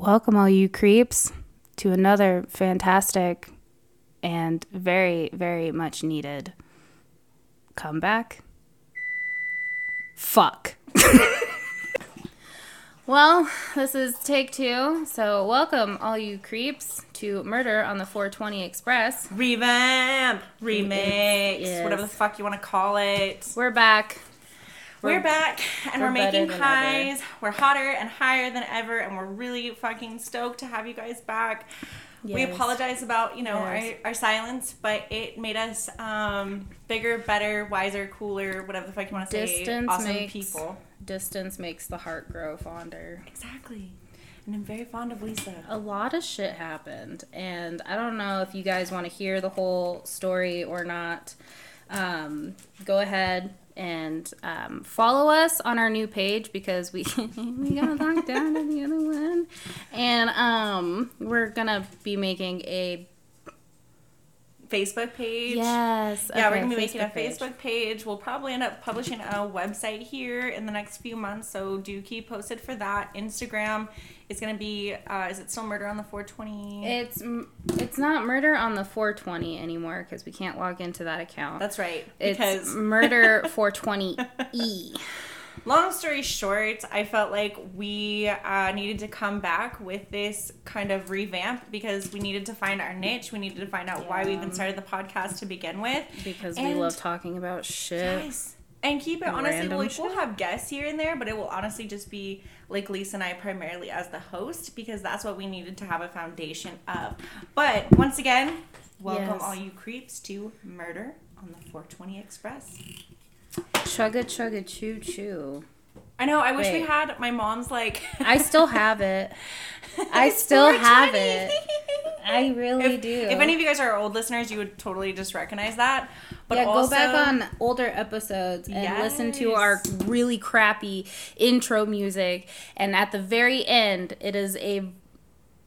Welcome, all you creeps, to another fantastic and very, very much needed comeback. Fuck. well, this is take two. So, welcome, all you creeps, to Murder on the 420 Express. Revamp, remix, yes. whatever the fuck you want to call it. We're back. We're, back and we're we're, making pies. We're hotter and higher than ever, and we're really fucking stoked to have you guys back. We apologize about you know Yes. our, our silence, but it made us um, bigger, better, wiser, cooler, whatever the fuck you want to say. Distance awesome makes people. distance makes the heart grow fonder. Exactly, and I'm very fond of Lisa. a lot of shit happened and i don't know if you guys want to hear the whole story or not um, go ahead and um, follow us on our new page because we we got locked down in the other one. And um, we're gonna be making a Facebook page. yes Yeah, we're gonna be making a page. Facebook page. We'll probably end up publishing a website here in the next few months, so do keep posted for that. Instagram is gonna be. Uh, is it still Murder on the 420? it's it's not murder on the 420 anymore because we can't log into that account That's right. it's Because murder 420e long story short, I felt like we uh, needed to come back with this kind of revamp because we needed to find our niche. We needed to find out why we even started the podcast to begin with. because we love talking about shit Yes. And keep it honestly, like we'll have guests here and there, but it will honestly just be like Lisa and I primarily as the host because that's what we needed to have a foundation of. But once again, welcome Yes. all you creeps to Murder on the 420 Express. Chugga chugga choo choo. I know, I wish we had my mom's like I still have it. I still have it. I really if, do. If any of you guys are old listeners, you would totally just recognize that. But yeah, also, go back on older episodes and listen to our really crappy intro music. And at the very end, it is a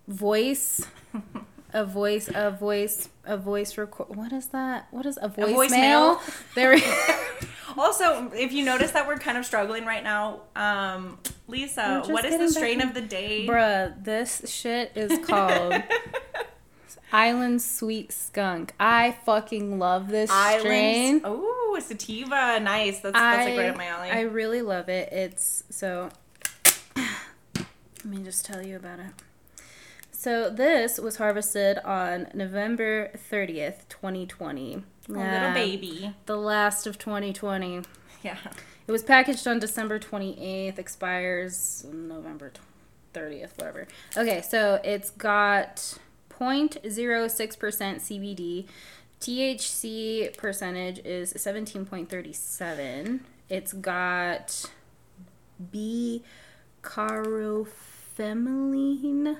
voice, a voice, a voice, a voice record. What is that? What is a voicemail? voicemail. There. Also, if you notice that we're kind of struggling right now, um, Lisa, what is the strain back. of the day? Bruh, this shit is called Island Sweet Skunk. I fucking love this Island, strain. Oh, sativa, nice. That's, I, that's like right up my alley. I really love it. It's so. Let me just tell you about it. So this was harvested on November 30th, 2020. A little baby. The last of 2020. Yeah. It was packaged on December 28th, expires November 30th, whatever. Okay, so it's got 0.06% CBD. THC percentage is 17.37. It's got B caryophyllene.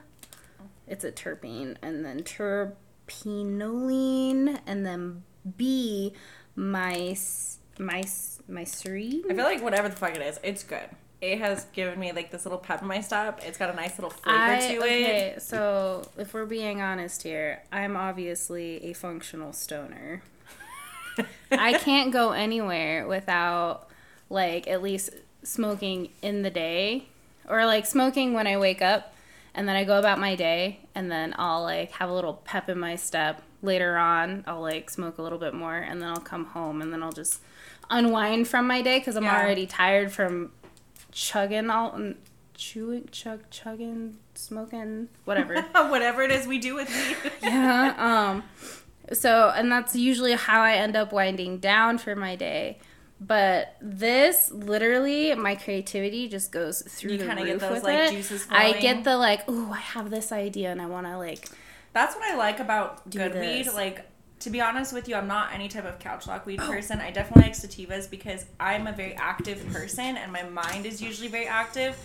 It's a terpene and then terpinolene and then B mys, mys, mycerine. I feel like whatever the fuck it is, it's good. It has given me like this little pep in my step. It's got a nice little flavor I, to it. okay, so if we're being honest here, I'm obviously a functional stoner. I can't go anywhere without like at least smoking in the day or like smoking when I wake up and then I go about my day and then I'll like have a little pep in my step. Later on, I'll like smoke a little bit more and then I'll come home and then I'll just unwind from my day cuz I'm Yeah. already tired from chugging all chewing chug chugging smoking whatever whatever it is we do with weed. yeah um so and that's usually how i end up winding down for my day but this literally my creativity just goes through You the roof get those, with like, it. juices I get the like, oh, I have this idea and I want to like That's what I like about good this. weed. Like, to be honest with you, I'm not any type of couch lock Oh. weed person. I definitely like sativas because I'm a very active person and my mind is usually very active.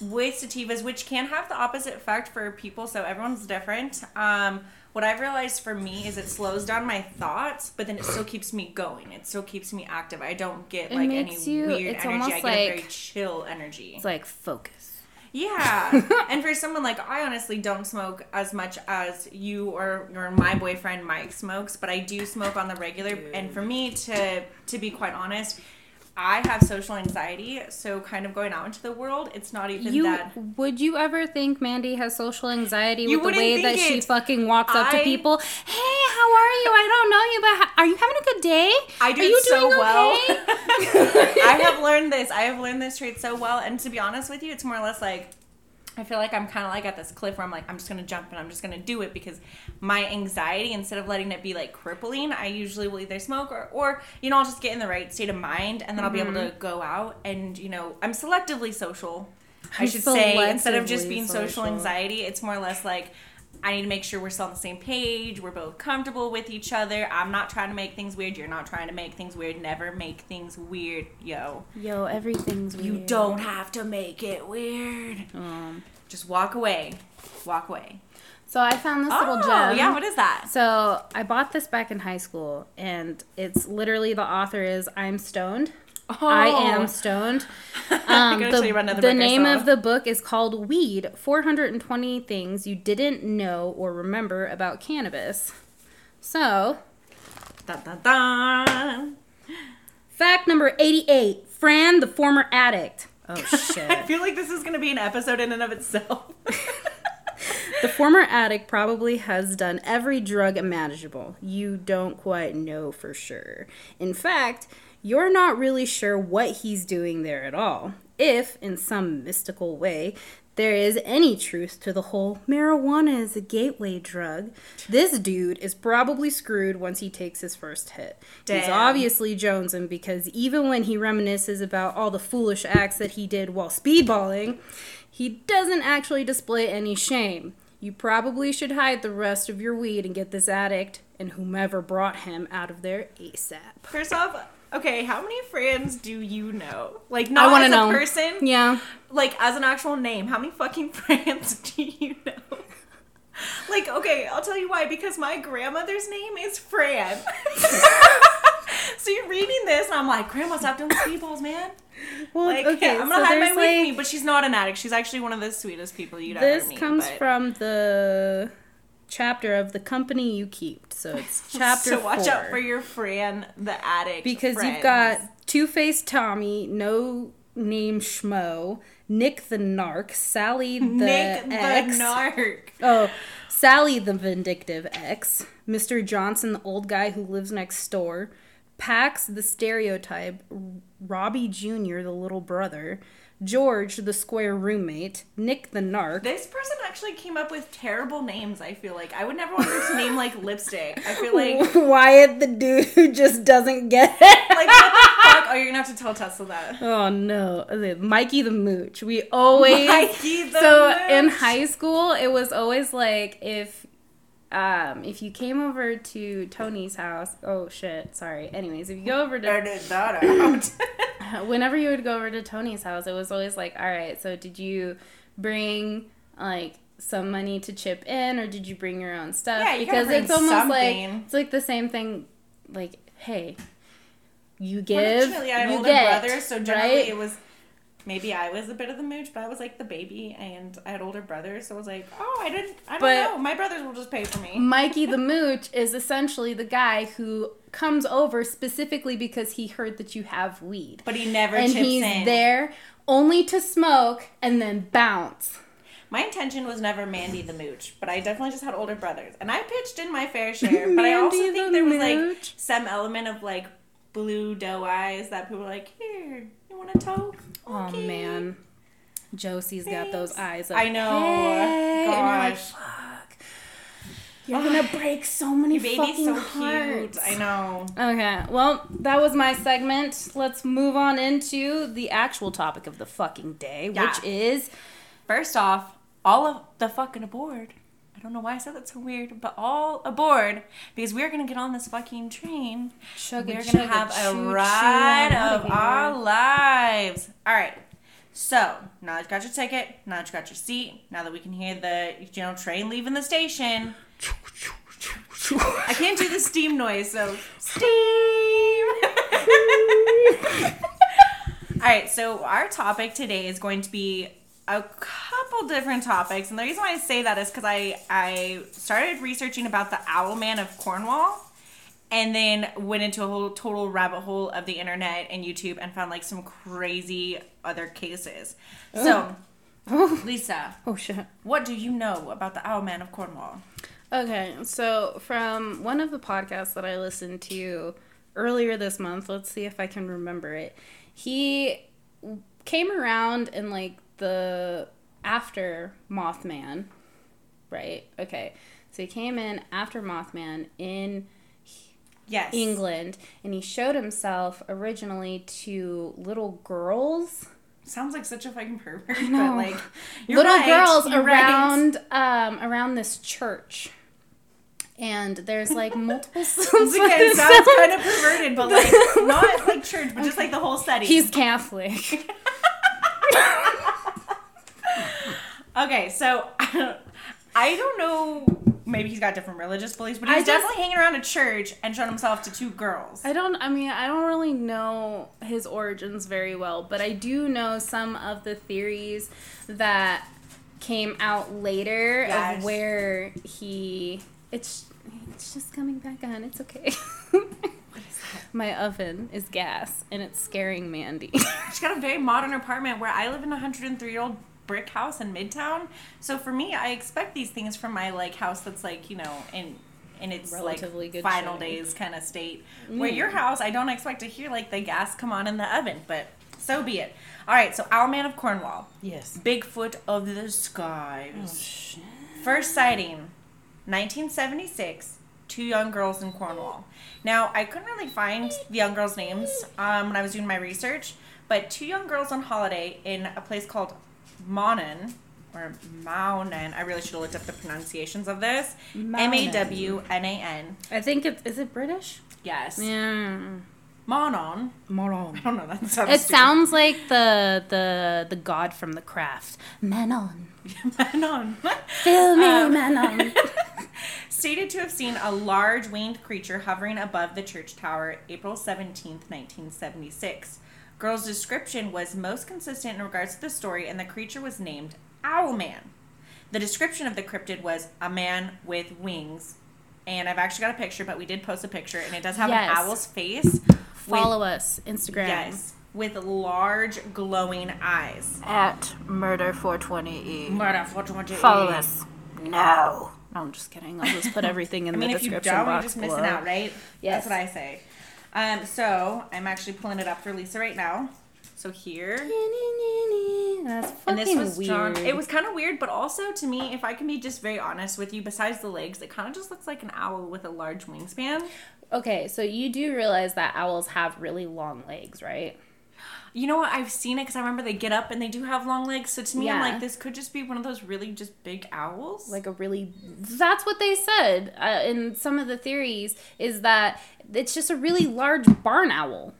With sativas, which can have the opposite effect for people, so everyone's different. Um, what I've realized for me is it slows down my thoughts, but then it still keeps me going. It still keeps me active. I don't get It like any you- weird energy. I almost get a very like- chill energy. it's like focus. Yeah. and for someone like I honestly don't smoke as much as you or or my boyfriend Mike smokes, but I do smoke on the regular and for me to to be quite honest, I have social anxiety, so kind of going out into the world, it's not even You that. would you ever think Mandy has social anxiety You with the way that think she fucking walks up to people? Hey, how are you? I don't know you, but how, are you having a good day? I do are you so doing well. okay? I have learned this. I have learned this trait so well. And to be honest with you, it's more or less like I feel like I'm kind of like at this cliff where I'm like, I'm just gonna jump and I'm just gonna do it because my anxiety, instead of letting it be like crippling, I usually will either smoke or, or you know, I'll just get in the right state of mind and then I'll be able to mm-hmm. go out and you know, I'm selectively social. I should say instead of just being social social. anxiety, it's more or less like I need to make sure we're still on the same page. We're both comfortable with each other. I'm not trying to make things weird. You're not trying to make things weird. Never make things weird, yo. Yo, everything's weird. You don't have to make it weird. Um, Just walk away. Walk away. so I found this little Oh, gem. yeah. What is that? So I bought this back in high school, and it's literally the author is I'm stoned. I am stoned. Um, the the name of the book is called Weed 420 Things You Didn't Know or Remember About Cannabis. So, Dun, dun, dun. fact number 88 Fran, the former addict. Oh, shit. I feel like this is gonna be an episode in and of itself. the former addict probably has done every drug imaginable. You don't quite know for sure. In fact, you're not really sure what he's doing there at all. If, in some mystical way, there is any truth to the whole marijuana is a gateway drug, this dude is probably screwed once he takes his first hit. He's Damn. obviously jonesing because even when he reminisces about all the foolish acts that he did while speedballing, he doesn't actually display any shame. You probably should hide the rest of your weed and get this addict and whomever brought him out of there ASAP. First off, okay, how many friends do you know? Like, not I want as a know. person, Yeah. like as an actual name. How many fucking friends do you know? Like, okay, I'll tell you why. Because my grandmother's name is Fran. so you're reading this, and I'm like, Grandma, stop doing speedballs, man. Well, Like, okay, I'm gonna hide my there's weed from like me, but she's not an addict. She's actually one of the sweetest people you'd this ever meet. This comes but- from the chapter of the company you keep. So it's chapter So watch out for your Fran, the addict. because friends. you've got Two Faced Tommy, no name Schmo, Nick the Narc, Sally the Nick the Narc. Oh, Sally the vindictive ex, Mr. Johnson the old guy who lives next door, Pax the stereotype, Robbie Jr. the little brother, George the square roommate, Nick the narc. This person actually came up with terrible names. I feel like I would never want her to name like lipstick. I feel like Wyatt the dude who just doesn't get it. like what the fuck? Oh, you're gonna have to tell Tesla that. Oh no, Mikey the Mooch. We always Mikey the so in high school it was always like if um if you came over to Tony's house. Oh shit, sorry. Anyways, if you go over to Edit that out. whenever you would go over to Tony's house, it was always like, all right, so did you bring like some money to chip in, or did you bring your own stuff? Yeah, you because it's almost something. like it's like the same thing. Like, hey, you give, Unfortunately, I had you older get, brothers, so generally right? it was maybe I was a bit of the mooch, but I was like the baby, and I had older brothers, so I was like, oh, I didn't, I don't But- know, my brothers will just pay for me. Mikey the Mooch is essentially the guy who comes over specifically because he heard that you have weed. But he never And chips he's in. there only to smoke and then bounce. My intention was never Mandy the Mooch, but I definitely just had older brothers. And I pitched in my fair share, but I also think the there was like Mooch. some element of like blue doe eyes that people were like, here, you want a toe? Oh Okay." man. Josie's got those eyes. Of, I know. "Hey," and you're like, Gosh. fuck. You're gonna break so many Your baby's fucking so hearts. cute. I know. Okay, well, that was my segment. Let's move on into the actual topic of the fucking day, Yeah. which is First off, all of the fucking aboard. I don't know why I said that so weird, but all aboard because we're gonna get on this fucking train. Chugga We're gonna have a choo-choo ride outta of our lives. All right. So now that you got your ticket, now that you got your seat, now that we can hear the you know train leaving the station. I can't do the steam noise, so steam. All right, so our topic today is going to be a couple different topics, and the reason why I say that is because I I started researching about the Owl Man of Cornwall, and then went into a whole total rabbit hole of the internet and YouTube and found like some crazy other cases. Oh. So, oh. Lisa, Oh shit. what do you know about the Owl Man of Cornwall? Okay, so from one of the podcasts that I listened to earlier this month, let's see if I can remember it. He came around in like the after Mothman, right? Okay, so he came in after Mothman in Yes. England and he showed himself originally to little girls Sounds like such a fucking pervert, know. but like you're little right, girls you're right. around um around this church and there's like multiple again, it sounds kind of perverted, but like not like church, but just like the whole setting. he's catholic okay, so I don't know. Maybe he's got different religious beliefs, but I he's just- definitely hanging around a church and showing himself to two girls. i don't i mean i don't really know his origins very well but i do know some of the theories that came out later Yes. of where he it's it's just coming back on it's okay What is that? my oven is gas and it's scaring mandy She's got a very modern apartment where I live in a 103 year old brick house in Midtown. So for me, I expect these things from my like house that's like you know in in its Relatively like good final shape. days kind of state. Where your house, I don't expect to hear like the gas come on in the oven, but so be it. All right, so Owlman of Cornwall, yes Bigfoot of the skies. First sighting, 1976. Two young girls in Cornwall. Now, I couldn't really find the young girls' names um, when I was doing my research, but two young girls on holiday in a place called Monan or Maunan. I really should have looked up the pronunciations of this. M A W N A N. I think it's is it British? Yes. Yeah. Monon. Moron. I don't know. That sounds. It stupid. sounds like the the the god from the craft. Manon. Monon. Fill me, Um, Manon. stated to have seen a large winged creature hovering above the church tower April 17th, 1976. Girl's description was most consistent in regards to the story, and the creature was named Owlman. The description of the cryptid was a man with wings. And I've actually got a picture, but we did post a picture, and it does have Yes. an owl's face. Follow us Instagram Yes. With large glowing eyes. at murder 420e. Murder420e. Follow us. No. No, I'm just kidding. I'll just put everything in I mean, the if you don't, you're just below. missing out, right? Yes. That's what I say. Um, so I'm actually pulling it up for Lisa right now. So here, That's fucking and this was weird. drawn. It was kind of weird, but also to me, if I can be just very honest with you, besides the legs, it kind of just looks like an owl with a large wingspan. Okay, so you do realize that owls have really long legs, right? You know what? I've seen it because I remember they get up and they do have long legs. So to me, I'm like, this could just be one of those really just big owls. like a really that's what they said uh, in some of the theories is that it's just a really large barn owl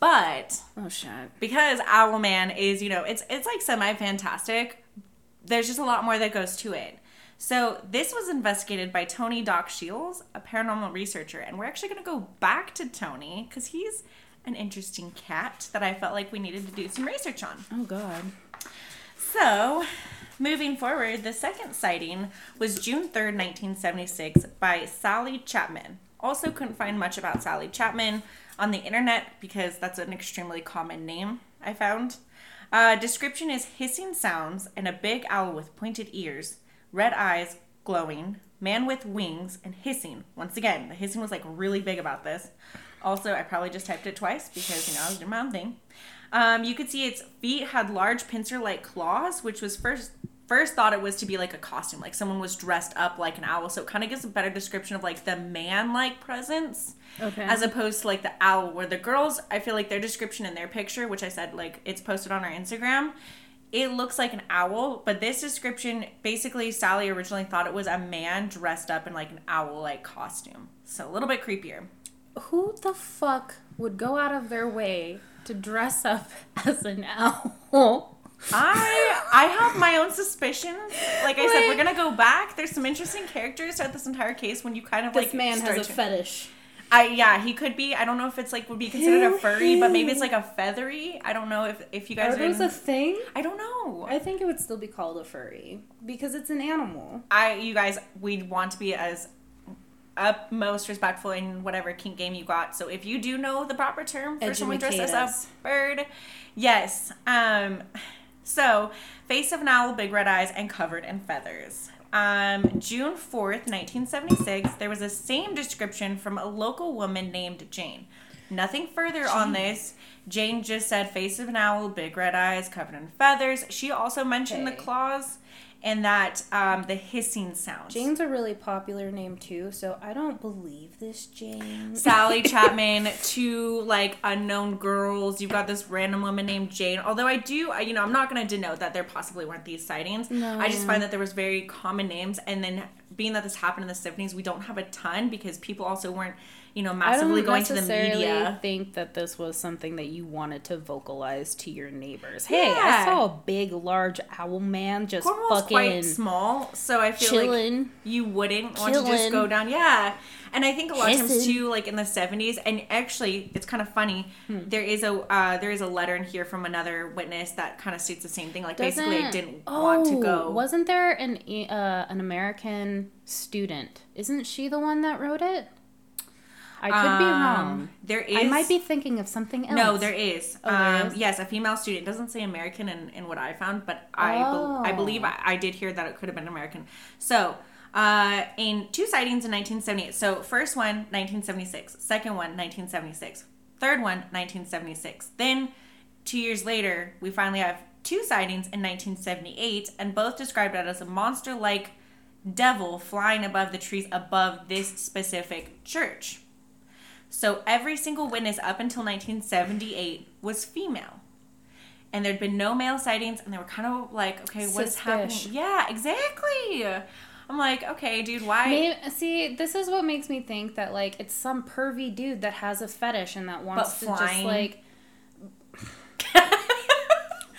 but oh shit because Owlman is, you know, it's it's like semi fantastic. There's just a lot more that goes to it. So this was investigated by Tony Doc Shiels, a paranormal researcher, and we're actually going to go back to Tony because he's an interesting cat that I felt like we needed to do some research on. oh god So, moving forward, the second sighting was June 3rd, 1976, by Sally Chapman. Also, couldn't find much about Sally Chapman on the internet because that's an extremely common name I found. Uh, description is hissing sounds and a big owl with pointed ears, red eyes, glowing, man with wings, and hissing. Once again, the hissing was like really big about this. Also, I probably just typed it twice because, you know, I was doing my own thing. Um, you could see its feet had large pincer-like claws, which was first first thought it was to be like a costume, like someone was dressed up like an owl. So it kind of gives a better description of like the man-like presence, Okay. as opposed to like the owl. Where the girls, I feel like their description in their picture, which I said like it's posted on our Instagram, it looks like an owl. But this description, basically, Sally originally thought it was a man dressed up in like an owl-like costume. So a little bit creepier. Who the fuck would go out of their way to dress up as an owl I I have my own suspicions. Like I said, we're gonna go back. There's some interesting characters throughout this entire case when you kind of like this man has a to- fetish I yeah, he could be. I don't know if it's like would be considered a furry, but maybe it's like a feathery. I don't know if if you guys are those in- a thing I don't know. i think it would still be called a furry because it's an animal I you guys we'd want to be as utmost respectful in whatever kink game you got. So if you do know the proper term for someone dressed as a bird, yes. Um, so face of an owl, big red eyes, and covered in feathers. Um, June 4th, 1976, there was a same description from a local woman named Jane. Nothing further on this. Jane just said face of an owl, big red eyes, covered in feathers. She also mentioned the claws and that um, the hissing sound. Jane's a really popular name too, so I don't believe this Jane. Sally Chapman, two like unknown girls. You've got this random woman named Jane. Although I do, I- you know, I'm not going to denote that there possibly weren't these sightings. No. I just find that there was very common names, and then being that this happened in the 70s, we don't have a ton because people also weren't, you know, massively going to the media. think that this was something that you wanted to vocalize to your neighbors. Hey, Yeah. I saw a big, large owl man just Cornwall's quite fucking small, so I feel like you wouldn't want to just go down. Yeah. And I think a lot of times too, like in the seventies, and actually, it's kind of funny. Hmm. There is a uh, there is a letter in here from another witness that kind of states the same thing. Like basically, I Doesn't- didn't want to Oh, go. Wasn't there an uh, an American student? Isn't she the one that wrote it? I could be Um, wrong. There is. I might be thinking of something else. No, there is. Oh, um, is? Yes, a female student. It doesn't say American in, in what I found, but I bel I Oh. believe I, I did hear that it could have been American. So, uh, in two sightings in 1978. So, first one, 1976. Second one, 1976. Third one, 1976. Then, two years later, we finally have two sightings in 1978, and both described it as a monster like devil flying above the trees above this specific church. So every single witness up until 1978 was female. And there'd been no male sightings, and they were kind of like, okay, what's happening? Yeah, exactly. I'm like, okay, dude, why? Maybe, see, this is what makes me think that like it's some pervy dude that has a fetish and that wants to just like.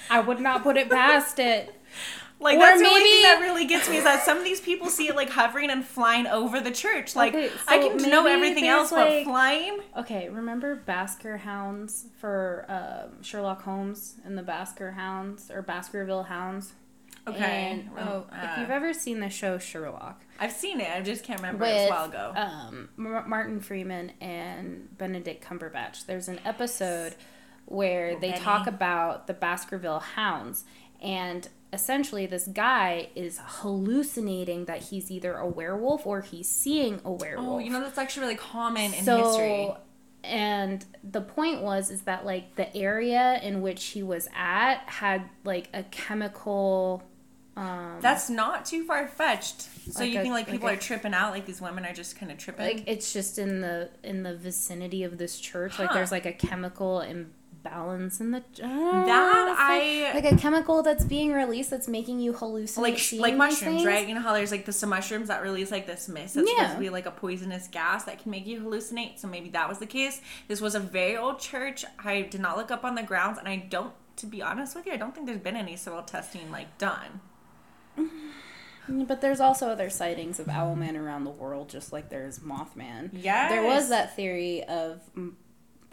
I would not put it past it. like or that's the only thing that really gets me is that some of these people see it like hovering and flying over the church. Like Okay, I can know everything else, there's, but flying. Okay, remember Basker Hounds for um, Sherlock Holmes and the Basker Hounds or Baskerville Hounds? Okay, And, oh, if uh, you've ever seen the show Sherlock, I've seen it. I just can't remember. it was with a while ago. um, Mar- Martin Freeman and Benedict Cumberbatch. There's an episode where they Benny. talk about the Baskerville Hounds, and essentially this guy is hallucinating that he's either a werewolf or he's seeing a werewolf. oh, you know that's actually really common in so, history. And the point was is that like the area in which he was at had like a chemical um That's not too far fetched. So Like you a- think like like people a- are tripping out, like these women are just kind of tripping. like it's just in the in the vicinity of this church like there's like a chemical imbalance in the That I- like a chemical that's being released that's making you hallucinate like like mushrooms, things. right? You know how there's like the some mushrooms that release like this mist that's supposed to be like a poisonous gas that can make you hallucinate. So maybe that was the case. This was a very old church. I did not look up on the grounds, and I don't, to be honest with you, I don't think there's been any soil testing like done. But there's also other sightings of Owlman around the world, just like there's Mothman. Yeah, There was that theory of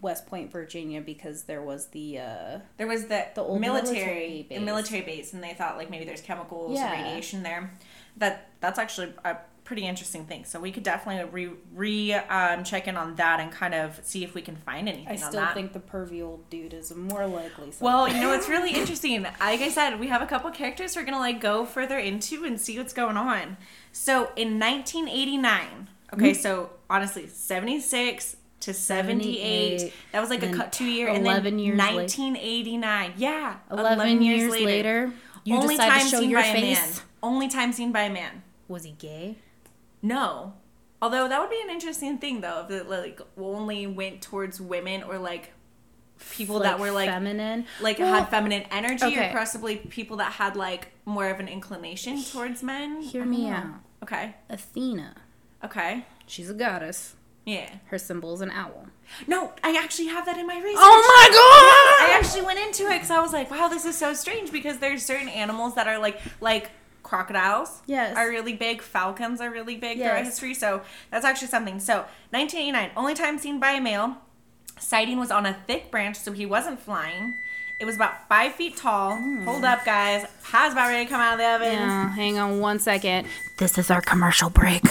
West Point, Virginia, because there was the. Uh, There was the, The old military, military the base. military base, and they thought like maybe there's chemicals Yeah. or radiation there. That that's actually a pretty interesting thing. So we could definitely re re um, check in on that and kind of see if we can find anything I on still that. think the pervy old dude is more likely. Something. Well, you know, it's really interesting. Like I said, we have a couple characters we're gonna like go further into and see what's going on. So in 1989, okay, so honestly, 76 to 78, 78, that was like a cut two year, and then years later. 1989, yeah, 11, years, later, you only decide time to show seen your by a man. Only time seen by a man. Was he gay? No. Although that would be an interesting thing though, if it like only went towards women or like people that were like feminine. like Well, had feminine energy okay. or possibly people that had like more of an inclination towards men. Hear me know. out. Okay. Athena. Okay. She's a goddess. Yeah. Her symbol is an owl. No, I actually have that in my research. Oh my god! I actually went into it because I was like, wow, this is so strange because there's certain animals that are like like crocodiles Yes. are really big, falcons are really big throughout history. So that's actually something. So 1989, only time seen by a male. Sighting was on a thick branch, so he wasn't flying. It was about five feet tall. Hmm. Hold up, guys. Pie's about ready to come out of the oven. Yeah, hang on one second. This is our commercial break.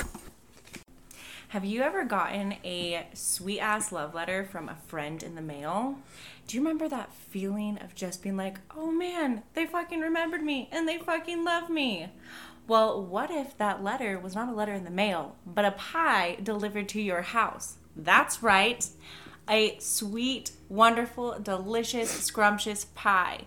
Have you ever gotten a sweet ass love letter from a friend in the mail? Do you remember that feeling of just being like, oh man, they fucking remembered me and they fucking love me? Well, what if that letter was not a letter in the mail, but a pie delivered to your house? That's right, a sweet, wonderful, delicious, scrumptious pie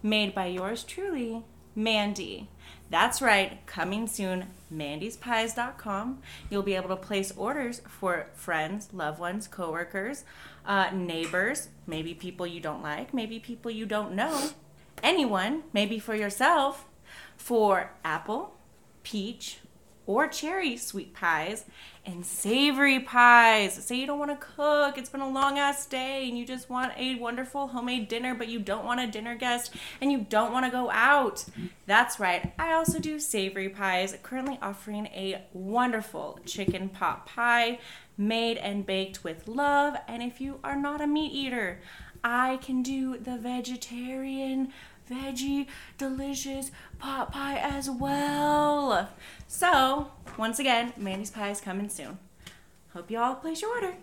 made by yours truly, Mandy. That's right, coming soon, mandyspies.com. You'll be able to place orders for friends, loved ones, coworkers, uh, neighbors, maybe people you don't like, maybe people you don't know, anyone, maybe for yourself, for apple, peach, or cherry sweet pies and savory pies. Say you don't want to cook, it's been a long ass day, and you just want a wonderful homemade dinner, but you don't want a dinner guest and you don't want to go out. That's right, I also do savory pies, currently offering a wonderful chicken pot pie made and baked with love. And if you are not a meat eater, I can do the vegetarian veggie, delicious pot pie as well. So, once again, Mandy's Pie is coming soon. Hope you all place your order.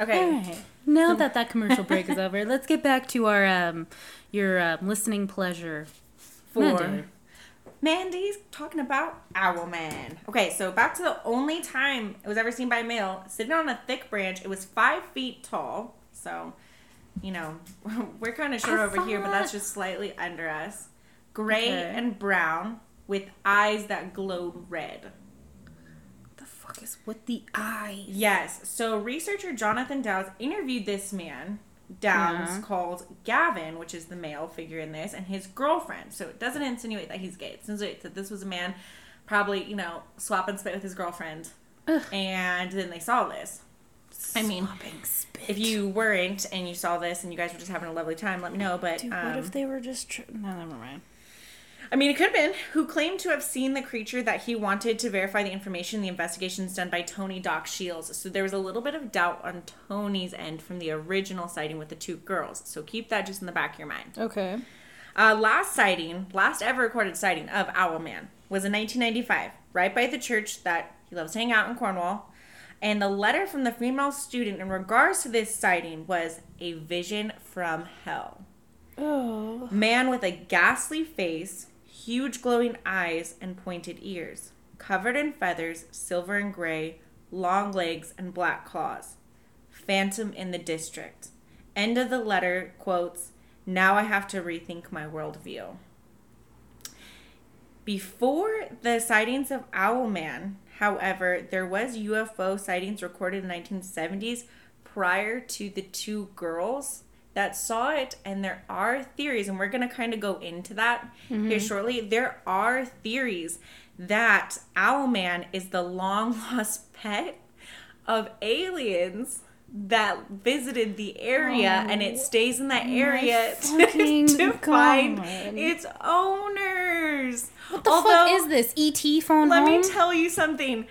Okay. All right. Now that that commercial break is over, let's get back to our um, your um, listening pleasure For Mandy. Mandy's talking about Owlman. Okay, so back to the only time it was ever seen by a male, sitting on a thick branch. It was five feet tall. So, you know, we're kind of short I over here, but that's just slightly under us. Gray Okay. and brown with eyes that glowed red. the fuck is with the eyes? Yes. So researcher Jonathan Downes interviewed this man, Downes, Yeah. called Gavin, which is the male figure in this, and his girlfriend. So it doesn't insinuate that he's gay. It insinuates that this was a man probably, you know, swap and spit with his girlfriend. Ugh. And then they saw this. I mean, Swapping spit. if you weren't and you saw this and you guys were just having a lovely time, let me know. But Dude, um, what if they were just? Tr- no, never mind. I mean, it could have been who claimed to have seen the creature that he wanted to verify the information. The investigations done by Tony Doc Shiels. So there was a little bit of doubt on Tony's end from the original sighting with the two girls. So keep that just in the back of your mind. Okay. Uh, last sighting, last ever recorded sighting of Owlman was in 1995, right by the church that he loves to hang out in Cornwall. And the letter from the female student in regards to this sighting was a vision from hell. Oh. Man with a ghastly face, huge glowing eyes, and pointed ears, covered in feathers, silver and gray, long legs, and black claws. Phantom in the district. End of the letter quotes, Now I have to rethink my worldview. Before the sightings of Owlman, however, there was UFO sightings recorded in the 1970s prior to the two girls that saw it and there are theories and we're going to kind of go into that here mm-hmm. shortly. There are theories that Owlman is the long lost pet of aliens that visited the area oh, and it stays in that area to, to find its owners. What the Although, fuck is this? ET phone Let home? me tell you something.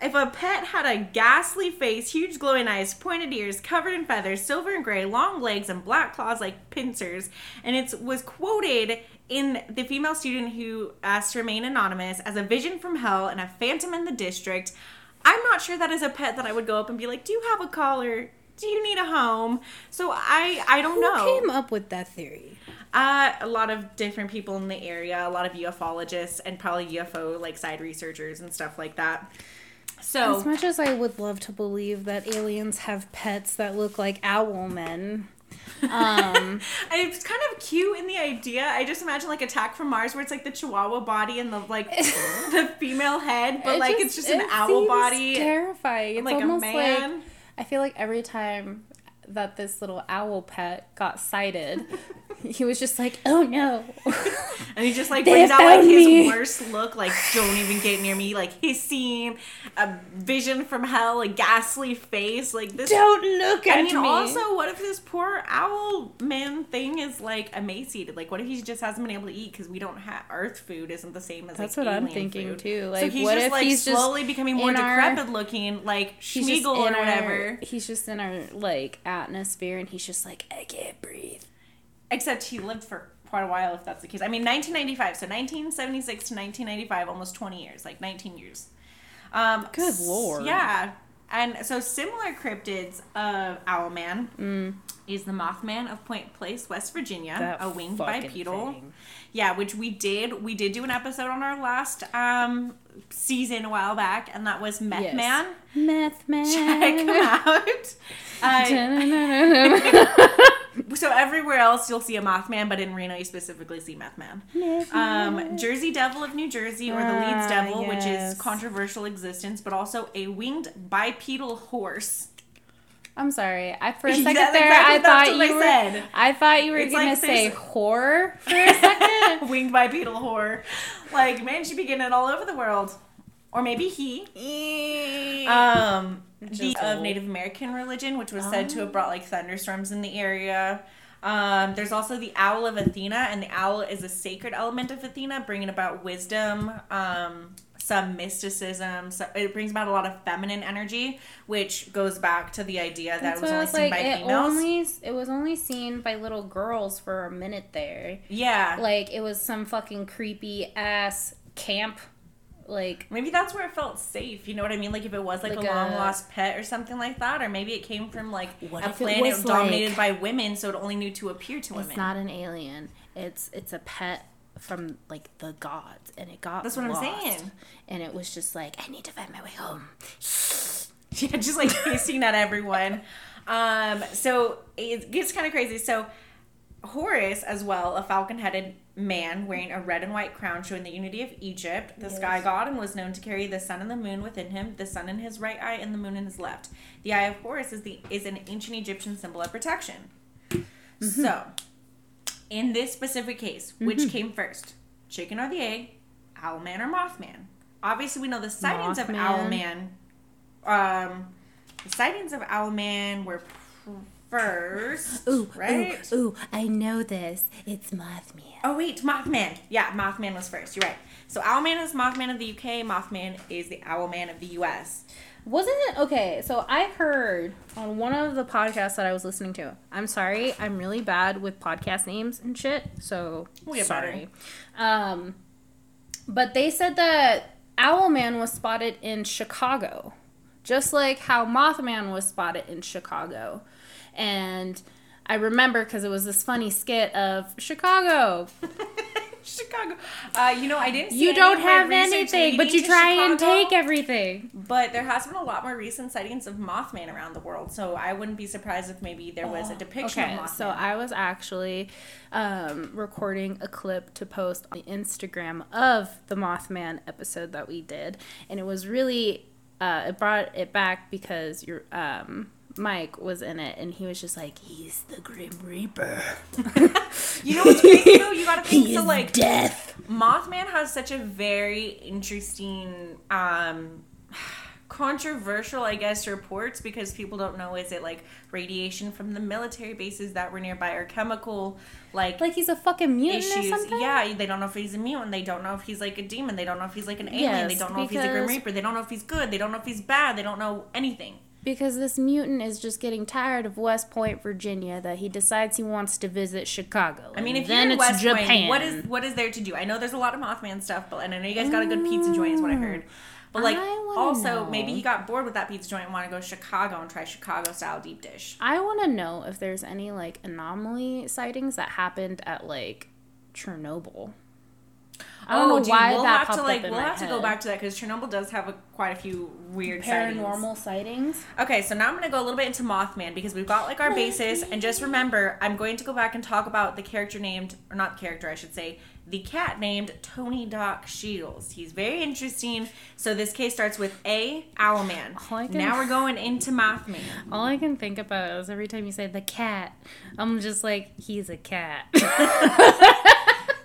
If a pet had a ghastly face, huge glowing eyes, pointed ears, covered in feathers, silver and gray, long legs, and black claws like pincers, and it was quoted in the female student who asked to remain anonymous as a vision from hell and a phantom in the district, I'm not sure that is a pet that I would go up and be like, "Do you have a collar? Do you need a home?" So I I don't know. Who know. came up with that theory? Uh, a lot of different people in the area, a lot of ufologists, and probably UFO like side researchers and stuff like that. As much as I would love to believe that aliens have pets that look like owl men, um, it's kind of cute in the idea. I just imagine like Attack from Mars, where it's like the Chihuahua body and the like the female head, but it like it's just an owl body, Terrifying. It's like a almost man. like I feel like every time that this little owl pet got sighted, he was just like, "Oh no." and he just like They brings out like found his worst look, like don't even get near me, like hissing, a vision from hell, a ghastly face, like this Don't look at I mean, me. also, what if this poor owl man thing is like emaciated? Like, what if he just hasn't been able to eat because we don't have Earth food isn't the same as That's like what I'm thinking, food. too. so Like, he's what just if like he's just slowly becoming more in our- decrepit looking, like Smeagol or in our- whatever. he's just in our like atmosphere, and he's just like, I can't breathe. Except he lived for quite a while, if that's the case. I mean, 1995, so 1976 to 1995, almost 20 years, like 19 years. Um, Good lord. Yeah. and so similar cryptids of Owlman is the Mothman of Point Place, West Virginia, Mm. That a winged bipedal. thing. Yeah, which we did. We did do an episode on our last um season a while back, and that was Meth Yes. Man. Meth man. Check him out. Uh, so everywhere else you'll see a Mothman, but in Reno you specifically see Meth Man. Um, Jersey Devil of New Jersey, or the Leeds Ah, Devil, which yes. is controversial existence, but also a winged bipedal horse. I'm sorry. I for a second that's there, exactly- I thought you I were. said. I thought you were It's gonna like say whore for a second. winged bipedal whore. Like, man, she'd be getting it all over the world. Or maybe he. Um, the of. Native American religion, which was said to have brought like thunderstorms in the area. Um, there's also the owl of Athena, and the owl is a sacred element of Athena, bringing about wisdom, um, some mysticism. So it brings about a lot of feminine energy, which goes back to the idea that That's it was only was seen like. by It females. only it was only seen by little girls for a minute there. yeah, Like it was some fucking creepy ass camp. Like Maybe that's where it felt safe. You know what I mean? Like if it was like, Like uh, a a- long lost pet or something like that, or maybe it came from like What a planet dominated like- by women, so it only knew to appear to women. it's not an alien. It's it's a pet from like the gods, and it got That's what I'm saying. And it was just like I need to find my way home. yeah, just like hissing at everyone. Um, so it gets kind of crazy. So Horus, as well, a falcon-headed man wearing a red and white crown showing the unity of Egypt, the sky god, and was known to carry the sun and the moon within him, the sun in his right eye and the moon in his left. The eye of Horus is the is an ancient Egyptian symbol of protection. So, in this specific case, which came first, chicken or the egg, Owlman or Mothman? Obviously, we know the sightings of Mothman. Owlman. Um, the sightings of Owlman were first, Ooh, right? ooh, ooh! I know this. It's Mothman. Oh wait, Mothman. Yeah, Mothman was first. You're right. So Owlman is Mothman of the UK. Mothman is the Owlman of the US. Wasn't it okay? So I heard on one of the podcasts that I was listening to. I'm sorry, I'm really bad with podcast names and shit. So We'll get sorry. Um, but they said that Owlman was spotted in Chicago, just like how Mothman was spotted in Chicago, and. I remember because it was this funny skit of Chicago. Chicago. Uh, you know, I didn't. See You don't have anything, but you try and take everything. But there has been a lot more recent sightings of Mothman around the world, so I wouldn't be surprised if maybe there was a depiction Okay, of Mothman. so I was actually um, recording a clip to post on the Instagram of the Mothman episode that we did, and it was really uh, it brought it back because your um, Mike was in it, and he was just like, "He's the Grim Reaper. you know what's crazy though? You gotta think so. Like death." Mothman has such a very interesting, um, controversial, I guess, reports because people don't know is it like radiation from the military bases that were nearby or chemical like. Like he's a fucking mutant or something. Yeah, they don't know if he's a mutant. They don't know if he's like a demon. They don't know if he's like an alien. they don't know if he's a Grim Reaper. They don't know if he's good. They don't know if he's bad. They don't know anything. Because this mutant is just getting tired of West Point, Virginia, that he decides he wants to visit Chicago. I mean, if then you're in it's West Japan. Point, what is what is there to do? I know there's a lot of Mothman stuff, but and I know you guys got a good pizza joint, is what I oh. heard. But like, also know. maybe he got bored with that pizza joint and want to go to Chicago and try Chicago style deep dish. I want to know if there's any like anomaly sightings that happened at like Chernobyl. I don't know Oh, dude, why we'll that have popped to like we'll have to go back to that because Chernobyl does have a, quite a few weird sightings. paranormal sightings. Okay, so now I'm gonna go a little bit into Mothman because we've got like our basis, and just remember, I'm going to go back and talk about the character named, or not the character, I should say, the cat named Tony Doc Shiels. He's very interesting. So this case starts with A Owlman. Can- Now we're going into Mothman. All I can think about is every time you say the cat, I'm just like, he's a cat.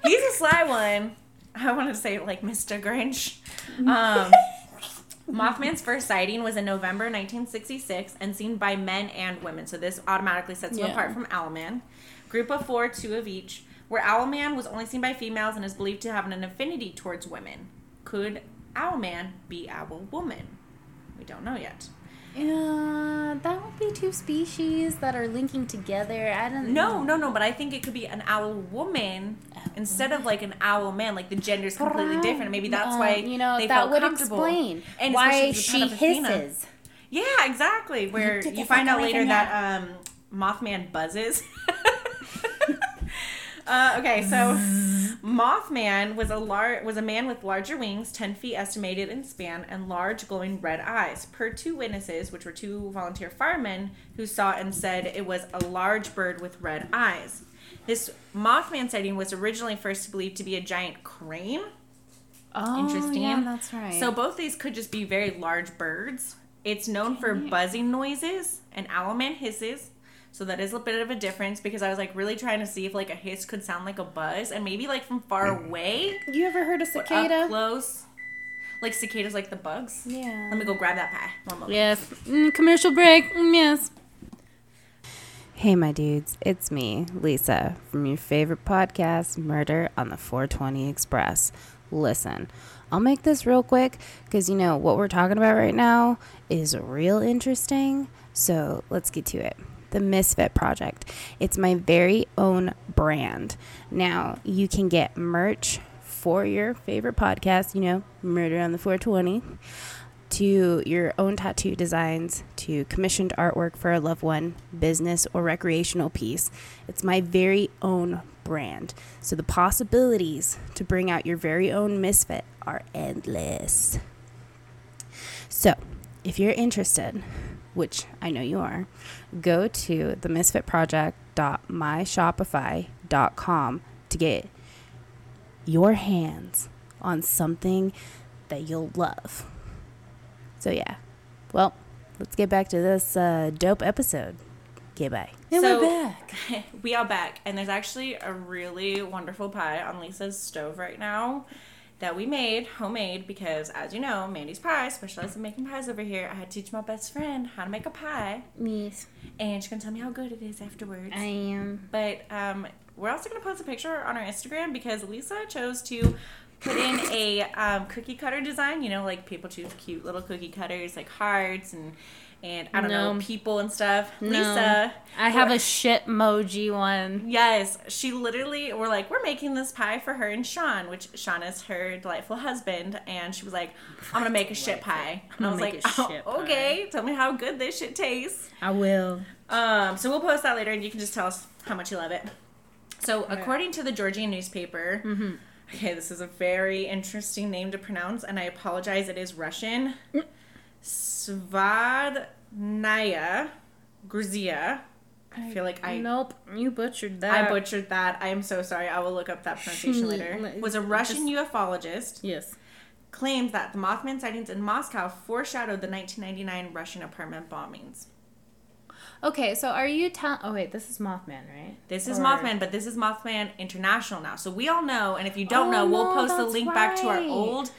He's a sly one. I want to say like Mr. Grinch. Um, Mothman's first sighting was in November 1966 and seen by men and women. So this automatically sets him Yeah. apart from Owlman. Group of four, two of each. Where Owlman was only seen by females and is believed to have an affinity towards women. Could Owlman be Owl Woman? We don't know yet. Yeah, that would be two species that are linking together. I don't No, no, no, but I think it could be an owl woman instead of like an owl man. Like the gender's completely different. Maybe that's Um, why you know they that felt would explain And why she the pet of Athena. hisses. Yeah, exactly. Where Get you find out later that um, Mothman buzzes. uh, okay, so Mothman was a lar- was a man with larger wings, ten feet estimated in span, and large glowing red eyes. Per two witnesses, which were two volunteer firemen, who saw and said it was a large bird with red eyes. This Mothman sighting was originally first believed to be a giant crane. Oh, Interesting. Yeah, that's right. So both these could just be very large birds. It's known for buzzing noises and owlman hisses. So that is a bit of a difference because I was like really trying to see if like a hiss could sound like a buzz and maybe like from far away, you ever heard a cicada? up close. Like cicadas like the bugs. Yeah. Let me go grab that pie. One moment. Yes. Mm, commercial break. Mm, yes. Hey, my dudes. It's me, Lisa, from your favorite podcast, Murder on the 420 Express. Listen, I'll make this real quick because, you know, what we're talking about right now is real interesting. So let's get to it. The Misfit Project. It's my very own brand. Now, you can get merch for your favorite podcast, you know, Murder on the 420 to your own tattoo designs, to commissioned artwork for a loved one, business, or recreational piece. It's my very own brand. So the possibilities to bring out your very own misfit are endless. So, if you're interested, which I know you are, go to themisfitproject.myshopify.com to get your hands on something that you'll love. So yeah. Well, let's get back to this uh, dope episode. Okay, bye. So- we are back, and there's actually a really wonderful pie on Lisa's stove right now that we made homemade because, as you know, Mandy's Pie specializes in making pies over here. I had to teach my best friend how to make a pie, Yes, and she's gonna tell me how good it is afterwards. I am. But um, we're also gonna post a picture on our Instagram because Lisa chose to put in a um, cookie cutter design. You know, like people choose cute little cookie cutters, like hearts and and I don't know people and stuff. No. Lisa, I have a shit emoji one. Yes, she literally we're like, we're making this pie for her and Sean, which Sean is her delightful husband, and she was like, I'm gonna make a shit pie. And I was like, oh, shit pie." okay, tell me how good this shit tastes. I will. Um, so we'll post that later, and you can just tell us how much you love it. So, according to the Georgian newspaper, Mm-hmm. okay, this is a very interesting name to pronounce, and I apologize, it is Russian. Svadnaya Gruzia. I feel like I Nope, you butchered that. I butchered that. I am so sorry. I will look up that pronunciation later. Was a Russian ufologist Yes. claims that the Mothman sightings in Moscow foreshadowed the 1999 Russian apartment bombings. Okay, so are you telling? Oh wait, this is Mothman, right? This is Or- Mothman, but this is Mothman International now. So we all know, and if you don't Oh, know, we'll post the link back to our old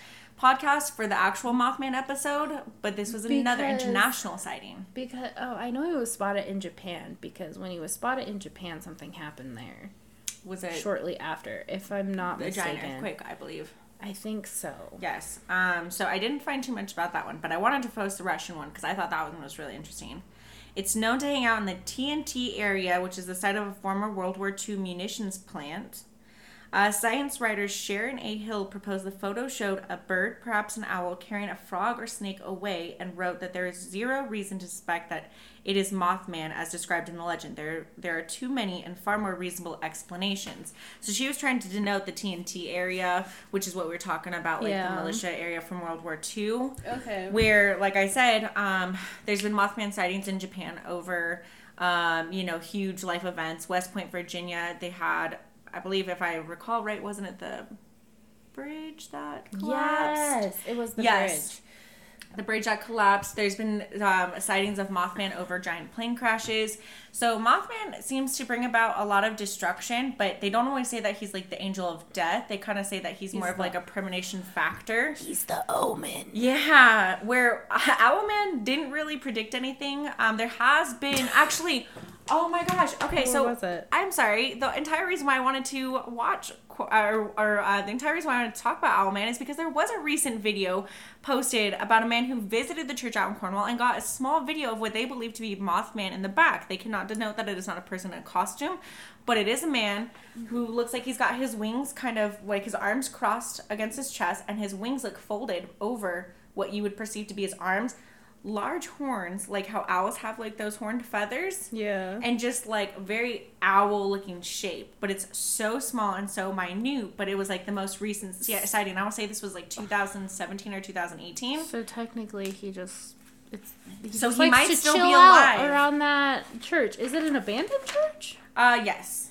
podcast for the actual Mothman episode. But this was another Because- international sighting. Because oh, I know he was spotted in Japan because when he was spotted in Japan, something happened there Was it shortly after, if I'm not giant mistaken. earthquake? I believe. I think so. Yes. Um, so I didn't find too much about that one, but I wanted to post the Russian one because I thought that one was really interesting. It's known to hang out in the TNT area, which is the site of a former World War II munitions plant. Uh, science writer Sharon A. Hill proposed the photo showed a bird, perhaps an owl, carrying a frog or snake away, and wrote that there is zero reason to suspect that it is Mothman as described in the legend. There, there are too many and far more reasonable explanations. So she was trying to denote the TNT area, which is what we were talking about, like Yeah. the militia area from World War II Okay. where like i said um, there's been mothman sightings in japan over um, you know huge life events west point virginia they had i believe if i recall right wasn't it the bridge that collapsed Yes, it was the Yes. the bridge that collapsed. There's been um, sightings of Mothman over giant plane crashes. So Mothman seems to bring about a lot of destruction, but they don't always say that he's like the angel of death. They kind of say that he's, more of like a premonition factor. He's the omen. Yeah, where Owlman didn't really predict anything. Um, there has been actually. Oh my gosh. Okay, What so was it? I'm sorry. The entire reason why I wanted to watch or, or uh, the entire reason why I wanted to talk about Owlman is because there was a recent video posted about a man who visited the church out in Cornwall and got a small video of what they believe to be Mothman in the back. They cannot denote that it is not a person in a costume, but it is a man who looks like he's got his wings kind of like his arms crossed against his chest and his wings look folded over what you would perceive to be his arms large horns, like how owls have like those horned feathers. Yeah. And just like very owl looking shape, but it's so small and so minute. But it was like the most recent sighting. I to say this was like 2017 or 2018. So technically, he just. It's, he So just he might still be alive. around that church. Is it an abandoned church? Uh, yes.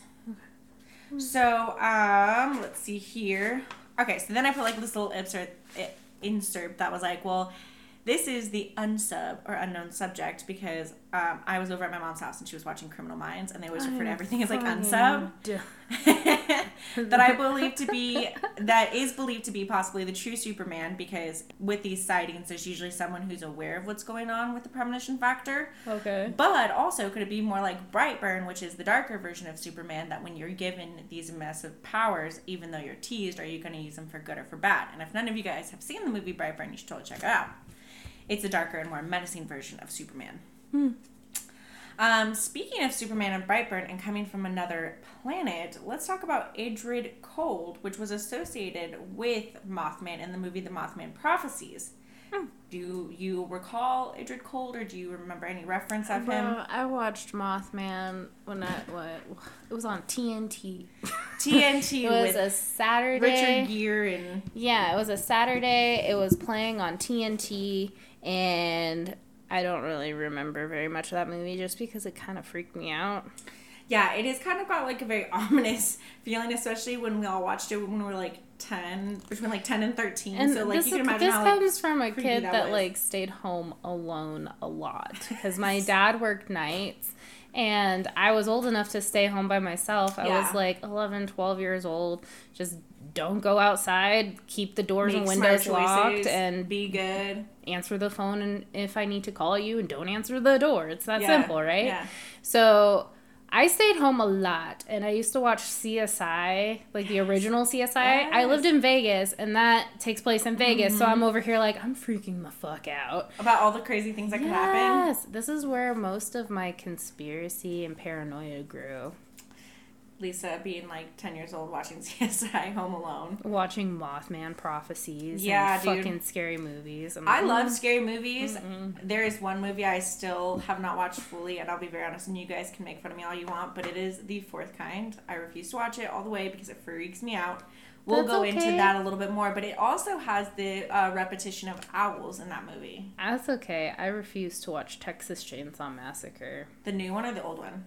So, um, let's see here. Okay, so then I put like this little insert, eh, insert that was like, well, this is the unsub or unknown subject because um, I was over at my mom's house and she was watching Criminal Minds and they always refer to everything as like unsub. that I believe to be that is believed to be possibly the true Superman because with these sightings, there's usually someone who's aware of what's going on with the premonition factor. Okay. But also, could it be more like Brightburn, which is the darker version of Superman, that when you're given these massive powers, even though you're teased, are you going to use them for good or for bad? And if none of you guys have seen the movie Brightburn, you should totally check it out. It's a darker and more menacing version of Superman. Um, speaking of Superman and Brightburn and coming from another planet, let's talk about Indrid Cold, which was associated with Mothman in the movie The Mothman Prophecies. Do you recall Indrid Cold, or do you remember any reference of him? I watched Mothman when I what it was on TNT. TNT It was a Saturday. Richard Gere and Yeah, it was a Saturday. It was playing on TNT, and I don't really remember very much of that movie just because it kind of freaked me out. yeah, it is kind of got like a very ominous feeling, especially when we all watched it when we were like ten, between like ten and thirteen. And so like this, you can imagine this how like comes from a kid that that, like stayed home alone a lot because my dad worked nights and I was old enough to stay home by myself. I Yeah. was like 11, 12 years old. Just don't go outside, keep the doors and windows locked and be good. answer the phone and if I need to call you and don't answer the door. It's that Yeah, simple, right? yeah. So I stayed home a lot and I used to watch CSI, like the original CSI. I Yes. Mm-hmm. lived in Vegas and that takes place in Vegas. So I'm over here like, I'm freaking the fuck out. About all the crazy things that could happen. Yes, this is where most of my conspiracy and paranoia grew. Lisa being like ten years old watching CSI Home Alone. Watching Mothman prophecies Yeah, and dude. fucking scary movies. I love "Mm." scary movies. There is one movie I still have not watched fully, and I'll be very honest, and you guys can make fun of me all you want, but it is The Fourth Kind. I refuse to watch it all the way because it freaks me out. We'll That's go into that a little bit more, but it also has the uh, repetition of owls in that movie. That's okay. I refuse to watch Texas Chainsaw Massacre. The new one or the old one?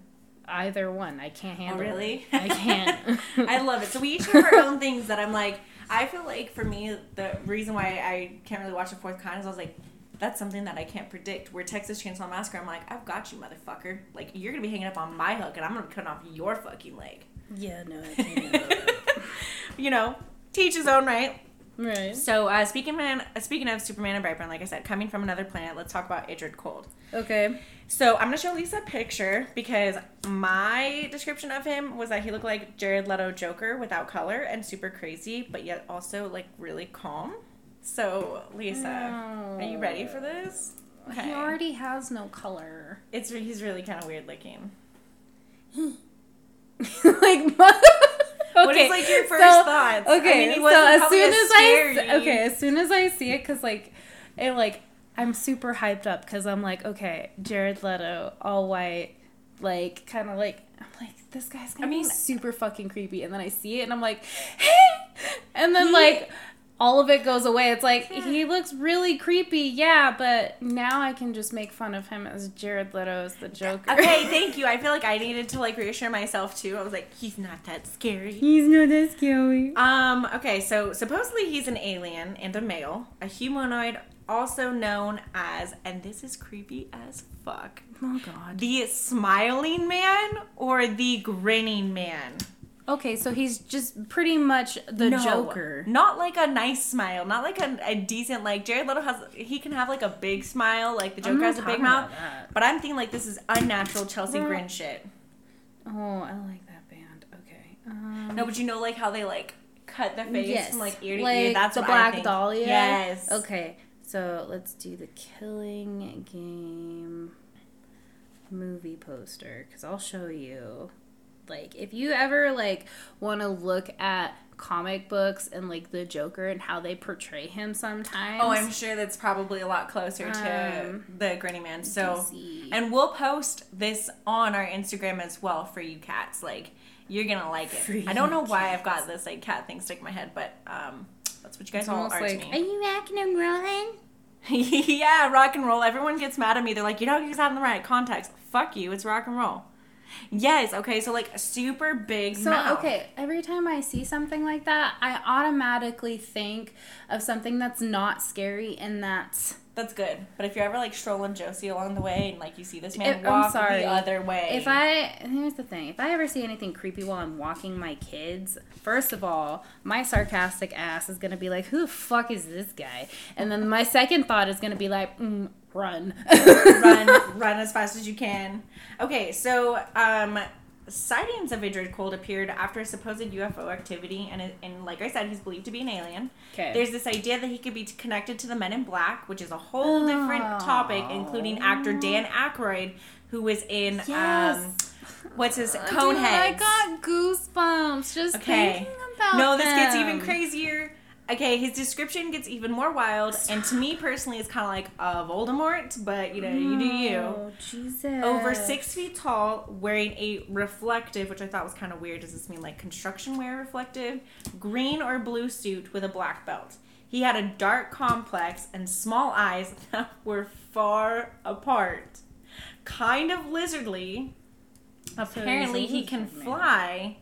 Either one. I can't handle it. Oh, really? I can't. I love it. So we each have our own things that I'm like. I feel like for me, the reason why I can't really watch the fourth kind is I was like, that's something that I can't predict. Where Texas Chainsaw Massacre, I'm like, I've got you, motherfucker. Like you're gonna be hanging up on my hook, and I'm gonna cut off your fucking leg. yeah, no, handle it. you know, teach his own right. Right. So uh, speaking man, uh, speaking of Superman and Brightburn, like I said, coming from another planet, let's talk about Indrid Cold. Okay. So I'm gonna show Lisa a picture because my description of him was that he looked like Jared Leto Joker without color and super crazy, but yet also like really calm. So Lisa, are you ready for this? He already has no color. It's he's really kind of weird looking. like okay. What is like your first so- thoughts? I Okay, mean, he so as soon as I okay, as soon as I see it, cause like, it like I'm super hyped up because I'm like, okay, Jared Leto, all white, like kind of like I'm like this guy's gonna I mean- be super fucking creepy, and then I see it and I'm like, hey, and then He- like. All of it goes away. It's like he looks really creepy, yeah, but now I can just make fun of him as Jared Leto as the Joker. Okay, thank you. I feel like I needed to like reassure myself too. I was like, he's not that scary. He's not that scary. Um, okay, so supposedly he's an alien and a male, a humanoid also known as, and this is creepy as fuck, Oh god. the smiling man or the grinning man. Okay, so he's just pretty much the No, Joker. Not like a nice smile, not like a, a decent, like Jared Leto has, he can have like a big smile, like the Joker has a big mouth. But I'm thinking like this is unnatural Chelsea Well- grin shit. Oh, I like that band. Okay. Um, No, but you know like how they like cut the face yes, from like ear to like ear. That's the Black. Dahlia. Yes. Okay, so let's do the Killing Game movie poster because I'll show you Like if you ever like want to look at comic books and like the Joker and how they portray him sometimes. Oh, I'm sure that's probably a lot closer to Um, the Grinny Man. So, DC. and we'll post this on our Instagram as well for you cats. Like, you're gonna like it. I don't know you why I've got this like cat thing stuck in my head, but um, that's what you guys It's all almost are like, to are me. you rocking and rolling? yeah, rock and roll. Everyone gets mad at me. They're like, you don't use that in the right context. Fuck you. It's rock and roll. Yes. Okay. So like super big So mouth. okay, every time I see something like that, I automatically think of something that's not scary and that's That's good. But if you're ever like strolling Josie along the way and like you see this man If- walk the other way, If I here's the thing, if I ever see anything creepy while I'm walking my kids, first of all, my sarcastic ass is gonna be like, "Who the fuck is this guy?" And then my second thought is gonna be like, mm, "Run." run, run as fast as you can. Okay, so um, sightings of Indrid Cold appeared after a supposed UFO activity, and and like I said, he's believed to be an alien. Okay. There's this idea that he could be connected to the Men in Black, which is a whole different topic, including actor Dan Aykroyd, who was in Yes. um, what's his Dude, Coneheads. I got goosebumps just Okay. thinking about No, this gets even crazier. Okay, his description gets even more wild, and to me personally, it's kind of like uh, Voldemort, but you know, you do you. Oh, Jesus. Over six feet tall, wearing a reflective, which I thought was kind of weird. Does this mean like construction wear reflective? Green or blue suit with a black belt. He had a dark complex and small eyes that were far apart. Kind of lizardly. Apparently, he can fly,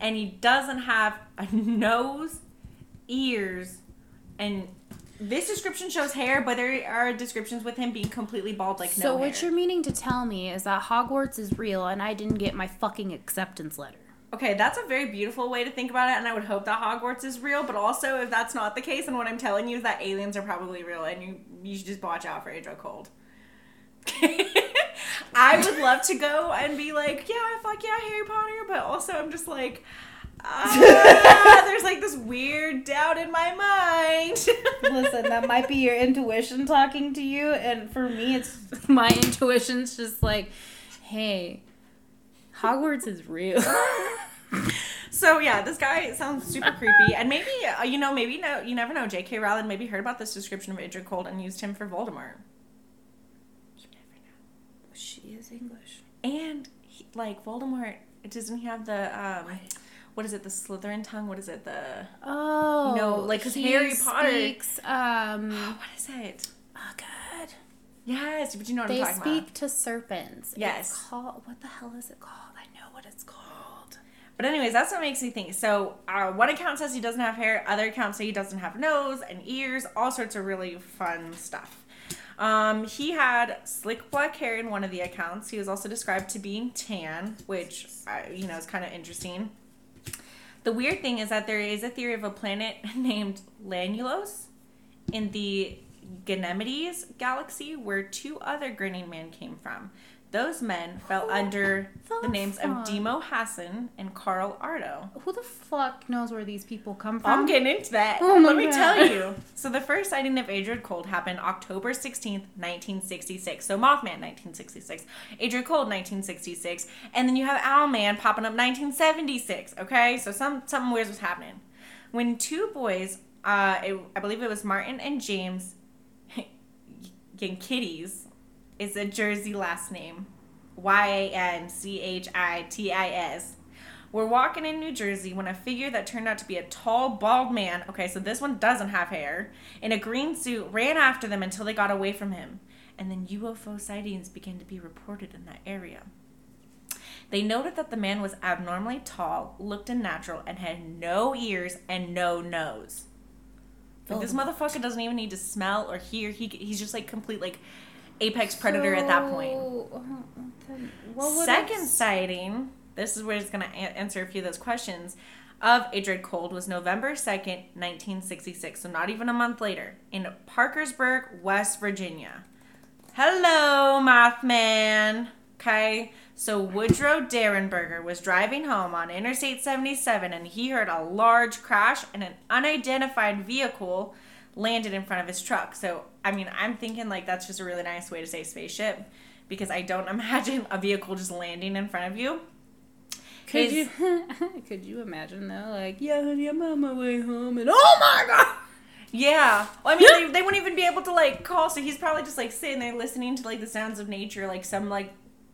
and he doesn't have a nose, ears, and this description shows hair, but there are descriptions with him being completely bald, like So no So what hair. you're meaning to tell me is that Hogwarts is real and I didn't get my fucking acceptance letter. Okay, that's a very beautiful way to think about it, and I would hope that Hogwarts is real. But also, if that's not the case, and what I'm telling you is that aliens are probably real, and you you should just watch out for Adro Cold. I would love to go and be like, yeah, fuck yeah, Harry Potter, but also I'm just like, ah, there's like this weird doubt in my mind. Listen, that might be your intuition talking to you, and for me, it's my intuition's just like, hey, Hogwarts is real. So yeah, this guy sounds super creepy, and maybe uh, you know, maybe no, you never know. J.K. Rowling maybe heard about this description of Adrian Cold and used him for Voldemort. You never know. she is English. And he, like Voldemort, doesn't he have the um, what is it? The Slytherin tongue? What is it? The Oh, No, like, 'cause he Harry Potter- speaks. Um, what is it? oh god, Yes, but you know what they I'm talking speak about. to serpents. Yes. It's called what the hell is it called? I know what it's called. But anyways, that's what makes me think. So uh, one account says he doesn't have hair. Other accounts say he doesn't have nose and ears. All sorts of really fun stuff. Um, he had slick black hair in one of the accounts. He was also described to being tan, which uh, you know is kind of interesting. The weird thing is that there is a theory of a planet named Lanulos in the Ganymedes galaxy where two other grinning men came from. Those men fell Who under the the names of? Demo Hassan and Carl Ardo. Who the fuck knows where these people come from? I'm getting into that. Oh Let me God. tell you. So the first sighting of Adrian Cold happened October 16th, 1966. So Mothman, 1966. Adrian Cold, 1966. And then you have Owlman popping up 1976. Okay? So some something weird was happening. When two boys, uh, it, I believe it was Martin and James Yanchitis, is a Jersey last name. Y A N C H I T I S. We're walking in New Jersey when a figure that turned out to be a tall, bald man, okay, so this one doesn't have hair, in a green suit ran after them until they got away from him. And then UFO sightings began to be reported in that area. They noted that the man was abnormally tall, looked unnatural, and had no ears and no nose. Like, this oh. motherfucker doesn't even need to smell or hear. He, he's just like complete like apex predator at that point. So, uh, would Second sighting, this is where it's going to a- answer a few of those questions, of Adrian Cold was November 2nd, 1966. So not even a month later in Parkersburg, West Virginia. Hello, Mothman. Okay. So Woodrow Derenberger was driving home on Interstate 77 and he heard a large crash and an unidentified vehicle landed in front of his truck. So, I mean, I'm thinking like that's just a really nice way to say spaceship because I don't imagine a vehicle just landing in front of you. Could you could you imagine though? Like, yeah, honey, I'm on my way home, and oh my god. Yeah. Well, I mean, they, they wouldn't even be able to like call, so he's probably just like sitting there listening to like the sounds of nature, like some like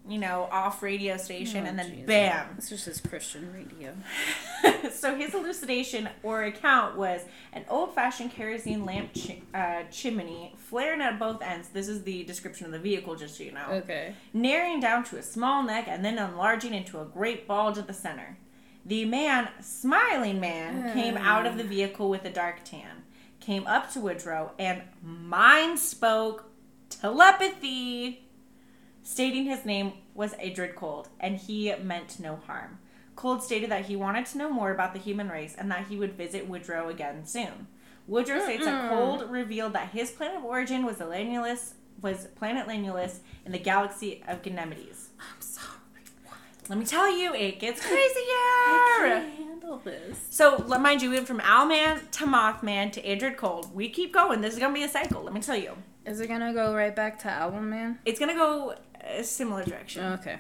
you know off radio station, Oh, and then Jesus. bam. This just his Christian radio. so his hallucination or account was an old-fashioned kerosene lamp chi- uh, chimney flaring at both ends. This is the description of the vehicle, just so you know. Okay. narrowing down to a small neck and then enlarging into a great bulge at the center. The man, smiling man, came out of the vehicle with a dark tan, came up to Woodrow, and mind spoke telepathy, stating his name was Adrid Cold, and he meant no harm. Cold stated that he wanted to know more about the human race and that he would visit Woodrow again soon. Woodrow states that Cold revealed that his planet of origin was the Lanulos, was planet Lanulos in the galaxy of Ganymedes. I'm sorry. Let me tell you, it gets crazier. I can't handle this. So, let- mind you, we went from Owlman to Mothman to Adrid Cold. We keep going. This is gonna be a cycle. Let me tell you, Is it gonna go right back to Owlman? it's gonna go a similar direction. Okay.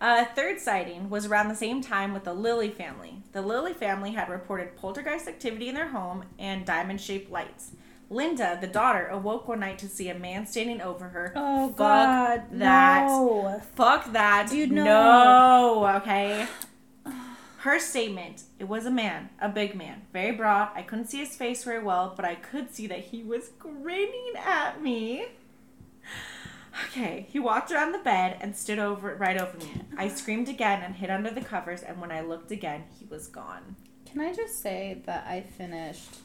A third sighting was around the same time with the Lilly family. The Lilly family had reported poltergeist activity in their home and diamond shaped lights. Linda, the daughter, awoke one night to see a man standing over her. Oh Fuck that. no. Fuck that. Dude, no. No, okay? Her statement it was a man, a big man, very broad. I couldn't see his face very well, but I could see that he was grinning at me. Okay, he walked around the bed and stood over right over me. I screamed again and hid under the covers, and when I looked again, he was gone. Can I just say that I finished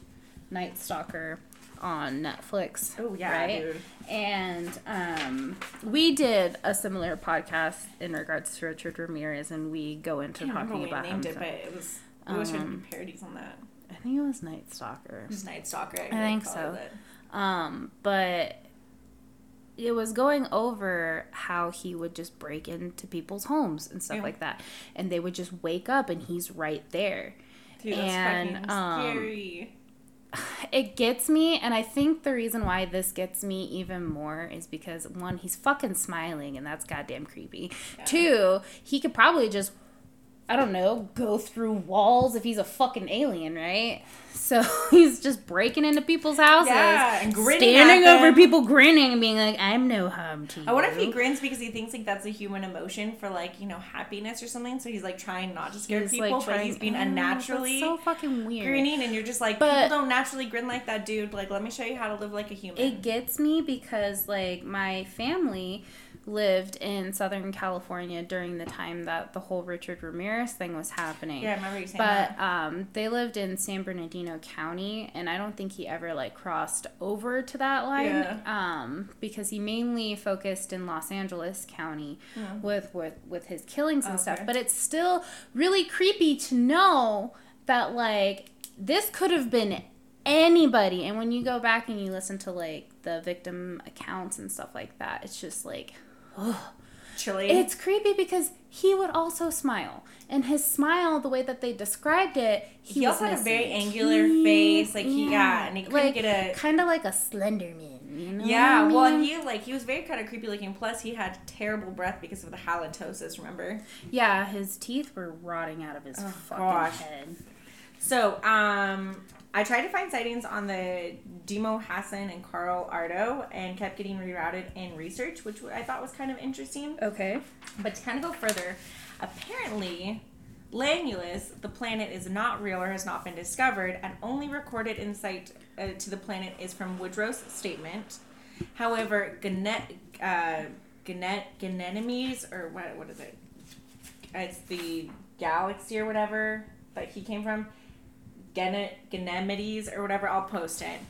Night Stalker on Netflix? Oh yeah, right? dude. And um, we did a similar podcast in regards to Richard Ramirez, and we go into I talking about him. named it, but it was. We we Um, parodies on that. I think it was Night Stalker. Just Night Stalker. I think so. Um, but it was going over how he would just break into people's homes and stuff Yeah. like that, and they would just wake up and he's right there. Dude, that's And, fucking um. It gets me, and I think the reason why this gets me even more is because one, he's fucking smiling, and that's goddamn creepy. Two, he could probably just, I don't know, go through walls if he's a fucking alien, right? So he's just breaking into people's houses, Yeah, and grinning standing over people, grinning and being like, "I'm no harm to you." I wonder if he grins because he thinks like that's a human emotion for like you know happiness or something. So he's like trying not to scare He's, people, but he's being Oh, unnaturally so fucking weird. grinning, and you're just like But- people don't naturally grin like that, dude. Like let me show you how to live like a human. It gets me because like my family lived in Southern California during the time that the whole Richard Ramirez thing was happening. yeah, I remember you saying But that. um, they lived in San Bernardino County, and I don't think he ever like crossed over to that line. Yeah. Um, because he mainly focused in Los Angeles County Yeah. with with with his killings and stuff. But it's still really creepy to know that like this could have been anybody. And when you go back and you listen to like the victim accounts and stuff like that, it's just like. Ugh. Chilly. It's creepy because he would also smile, and his smile, the way that they described it, he, He also had a very angular teeth. face, like he- yeah, and he couldn't like, get a- kind of like a Slender Man, you know? yeah, I well, mean? he like he was very kind of creepy looking. Plus, he had terrible breath because of the halitosis. Remember? yeah, his teeth were rotting out of his Oh, fucking gosh. head. So, um, I tried to find sightings on the Demo Hassan and Carl Ardo and kept getting rerouted in research, which I thought was kind of interesting. Okay. But to kind of go further, apparently, Lanulos, the planet, is not real or has not been discovered, and only recorded insight uh, to the planet is from Woodrow's statement. However, Ganet, uh, Ganet, Ganymedes, or what, what is it? It's the galaxy or whatever that he came from. Gan- Ganymedes or whatever, I'll post it.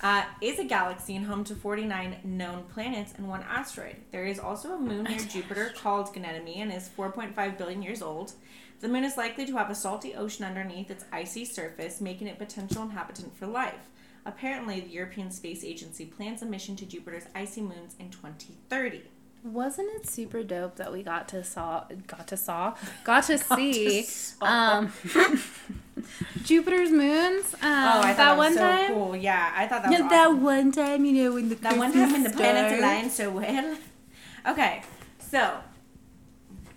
Uh, is a galaxy and home to 49 known planets and one asteroid. There is also a moon near Jupiter called Ganymede and is 4.5 billion years old. The moon is likely to have a salty ocean underneath its icy surface, making it potential inhabitant for life. Apparently, the European Space Agency plans a mission to Jupiter's icy moons in 2030. Wasn't it super dope that we got to saw got to saw got to Got to see saw. um Jupiter's moons? Um, Oh, I thought that that one was so time. cool. Yeah, I thought that was Yeah, awesome. that one time, you know, when the That one time when the planets aligned so well. Okay, so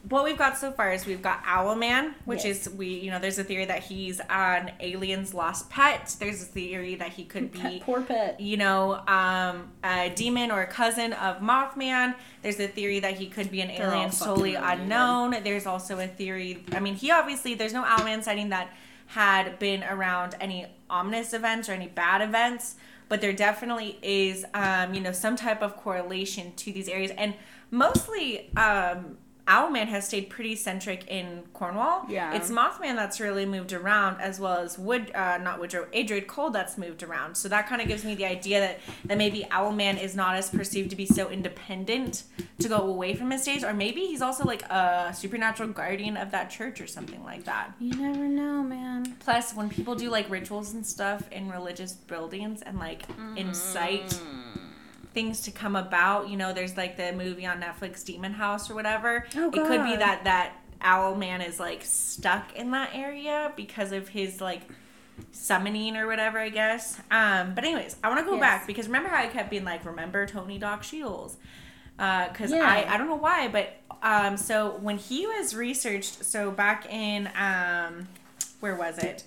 what we've got so far is we've got Owlman, which Yes. is we you know there's a theory that he's an alien's lost pet. There's a theory that he could be Poor pet. you know um, a demon or a cousin of Mothman. There's a theory that he could be an They're alien solely unknown. There's also a theory. I mean, he obviously there's no Owlman sighting that had been around any ominous events or any bad events, but there definitely is, um, you know, some type of correlation to these areas, and mostly. Um, Owlman has stayed pretty centric in Cornwall. Yeah. It's Mothman that's really moved around, as well as Wood, uh, not Woodrow, Adrian Cole that's moved around. So that kind of gives me the idea that, that maybe Owlman is not as perceived to be so independent to go away from his days, or maybe he's also like a supernatural guardian of that church or something like that. You never know, man. Plus, when people do like rituals and stuff in religious buildings and like incite things to come about, you know, there's like the movie on Netflix, Demon House or whatever. Oh, God. it could be that that owl man is like stuck in that area because of his like summoning or whatever, I guess. Um, but anyways, I want to go Yes. back because remember how I kept being like, remember Tony Doc Shiels? Because Yeah. I I don't know why, but um, so when he was researched, so back in um, where was it?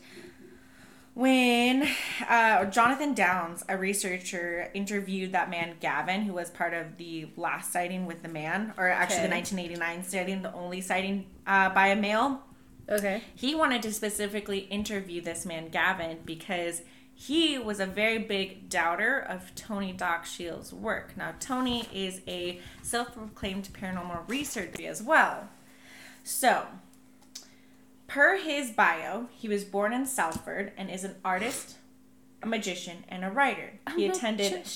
When uh, Jonathan Downes, a researcher, interviewed that man Gavin, who was part of the last sighting with the man, or actually the 1989 sighting, the only sighting uh, by a male, Okay. he wanted to specifically interview this man Gavin because he was a very big doubter of Tony Doc Shiels' work. Now Tony is a self-proclaimed paranormal researcher as well. So, per his bio, he was born in Salford and is an artist, a magician, and a writer. He attended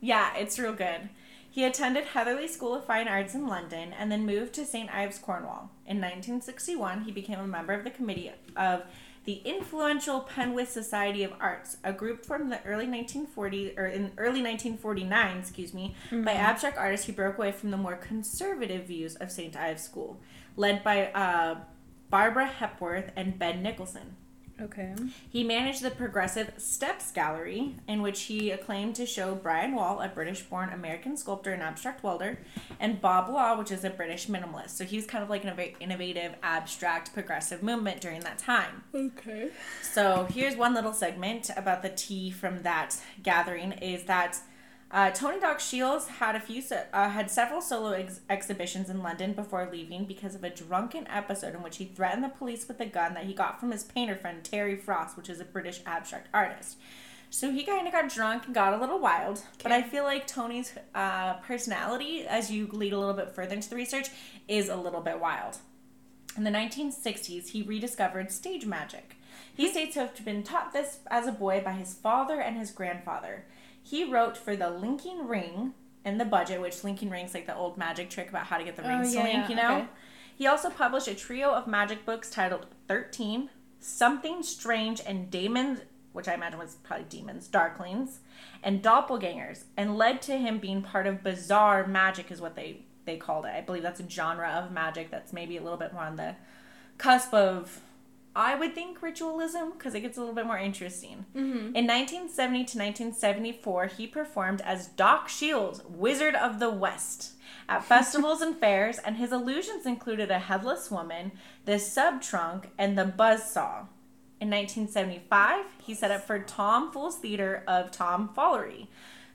yeah, it's real good. He attended Heatherley School of Fine Arts in London and then moved to St. Ives, Cornwall. In 1961, he became a member of the committee of the influential Penwith Society of Arts, a group from the early 1940s or in early 1949, excuse me, by abstract artists who broke away from the more conservative views of St. Ives School, led by uh, Barbara Hepworth and Ben Nicholson. Okay. He managed the Progressive Steps Gallery, in which he acclaimed to show Brian Wall, a British born American sculptor and abstract welder, and Bob Law, which is a British minimalist. So he was kind of like an innovative, abstract, progressive movement during that time. Okay. So here's one little segment about the tea from that gathering is that uh, Tony Doc Shiels had a few uh, had several solo ex- exhibitions in London before leaving because of a drunken episode in which he threatened the police with a gun that he got from his painter friend Terry Frost, which is a British abstract artist. So he kind of got drunk and got a little wild. But I feel like Tony's uh, personality, as you lead a little bit further into the research, is a little bit wild. In the 1960s, he rediscovered stage magic. He states to have been taught this as a boy by his father and his grandfather. He wrote for the linking ring in the budget, which linking rings like the old magic trick about how to get the Oh, rings to link, you know? okay. He also published a trio of magic books titled 13, Something Strange and Damon's, which I imagine was probably Demons, Darklings, and Doppelgangers, and led to him being part of bizarre magic, is what they, they called it. I believe that's a genre of magic that's maybe a little bit more on the cusp of, I would think, ritualism, because it gets a little bit more interesting. Mm-hmm. In 1970 to 1974, he performed as Doc Shiels, Wizard of the West, at festivals and fairs, and his illusions included a headless woman, the sub trunk, and the buzzsaw. In 1975, he set up for Tom Fool's Theater of Tomfoolery.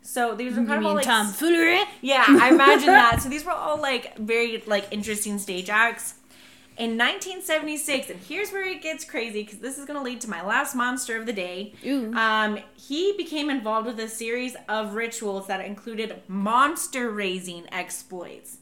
So these were You kind of all like tomfoolery? yeah, I imagine that. So these were all like very like interesting stage acts. In 1976, and here's where it gets crazy because this is going to lead to my last monster of the day. Ooh. Um, he became involved with a series of rituals that included monster raising exploits.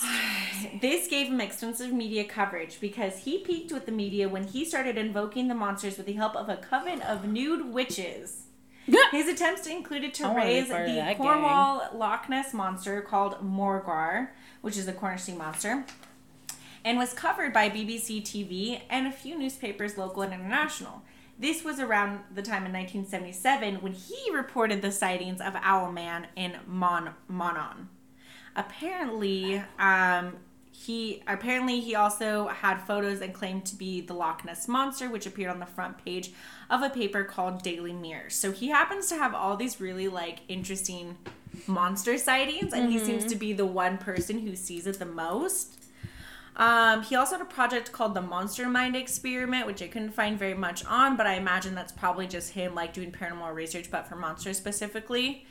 This gave him extensive media coverage because he peaked with the media when he started invoking the monsters with the help of a coven of nude witches. His attempts included to raise the Cornwall Loch Ness monster called Morgawr, which is a Cornish sea monster, and was covered by BBC TV and a few newspapers, local and international. This was around the time in 1977 when he reported the sightings of Owlman in Mon Mawnan. Apparently, um, he apparently he also had photos and claimed to be the Loch Ness monster, which appeared on the front page of a paper called Daily Mirror. So he happens to have all these really like interesting monster sightings, and he seems to be the one person who sees it the most. Um, he also had a project called the Monster Mind Experiment, which I couldn't find very much on, but I imagine that's probably just him like doing paranormal research, but for monsters specifically.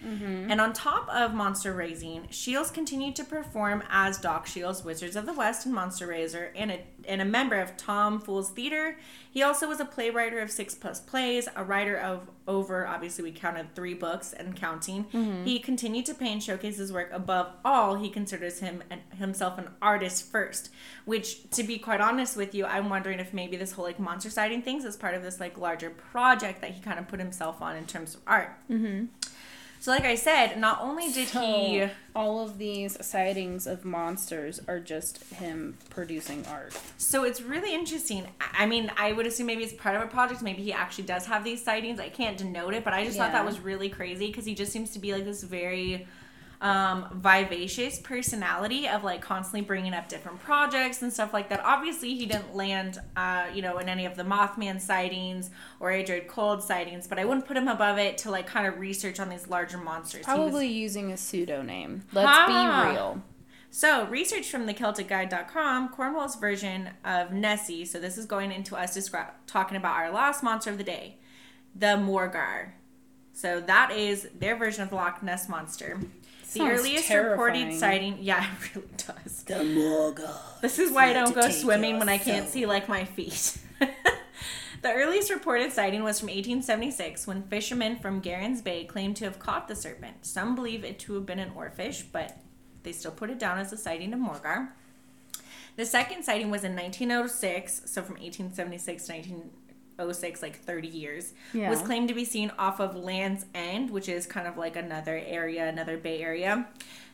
And on top of monster raising, Shiels continued to perform as Doc Shiels, Wizards of the West, and Monster Raiser, and a and a member of Tom Fool's Theater. He also was a playwright of six plus plays, a writer of over, obviously, we counted three books and counting. He continued to paint and showcase his work. Above all, he considers him and himself an artist first, which, to be quite honest with you, I'm wondering if maybe this whole like monster sighting things is part of this like larger project that he kind of put himself on in terms of art. Mm-hmm. So, like I said, not only did he. All of these sightings of monsters are just him producing art. So it's really interesting. I mean, I would assume maybe it's part of a project. Maybe he actually does have these sightings. I can't denote it, but I just thought that was really crazy because he just seems to be like this very um, vivacious personality of like constantly bringing up different projects and stuff like that. Obviously, he didn't land, uh, you know, in any of the Mothman sightings or Adrian Cold sightings, but I wouldn't put him above it to like kind of research on these larger monsters. He was- Probably using a pseudonym. Let's Ah. be real. So, research from the CelticGuide.com, Cornwall's version of Nessie. So, this is going into us descri- talking about our last monster of the day, the Morgawr. So, that is their version of the Loch Ness monster. The Sounds earliest terrifying. reported sighting, yeah, it really does. The Morgawr. This is why I don't go swimming when I can't soul. see like my feet. the earliest reported sighting was from 1876 when fishermen from Gerrans Bay claimed to have caught the serpent. Some believe it to have been an oarfish, but they still put it down as a sighting of Morgawr. The second sighting was in 1906, so from 1876 to 1906, like 30 years, Yeah. was claimed to be seen off of Land's End, which is kind of like another area, another Bay Area.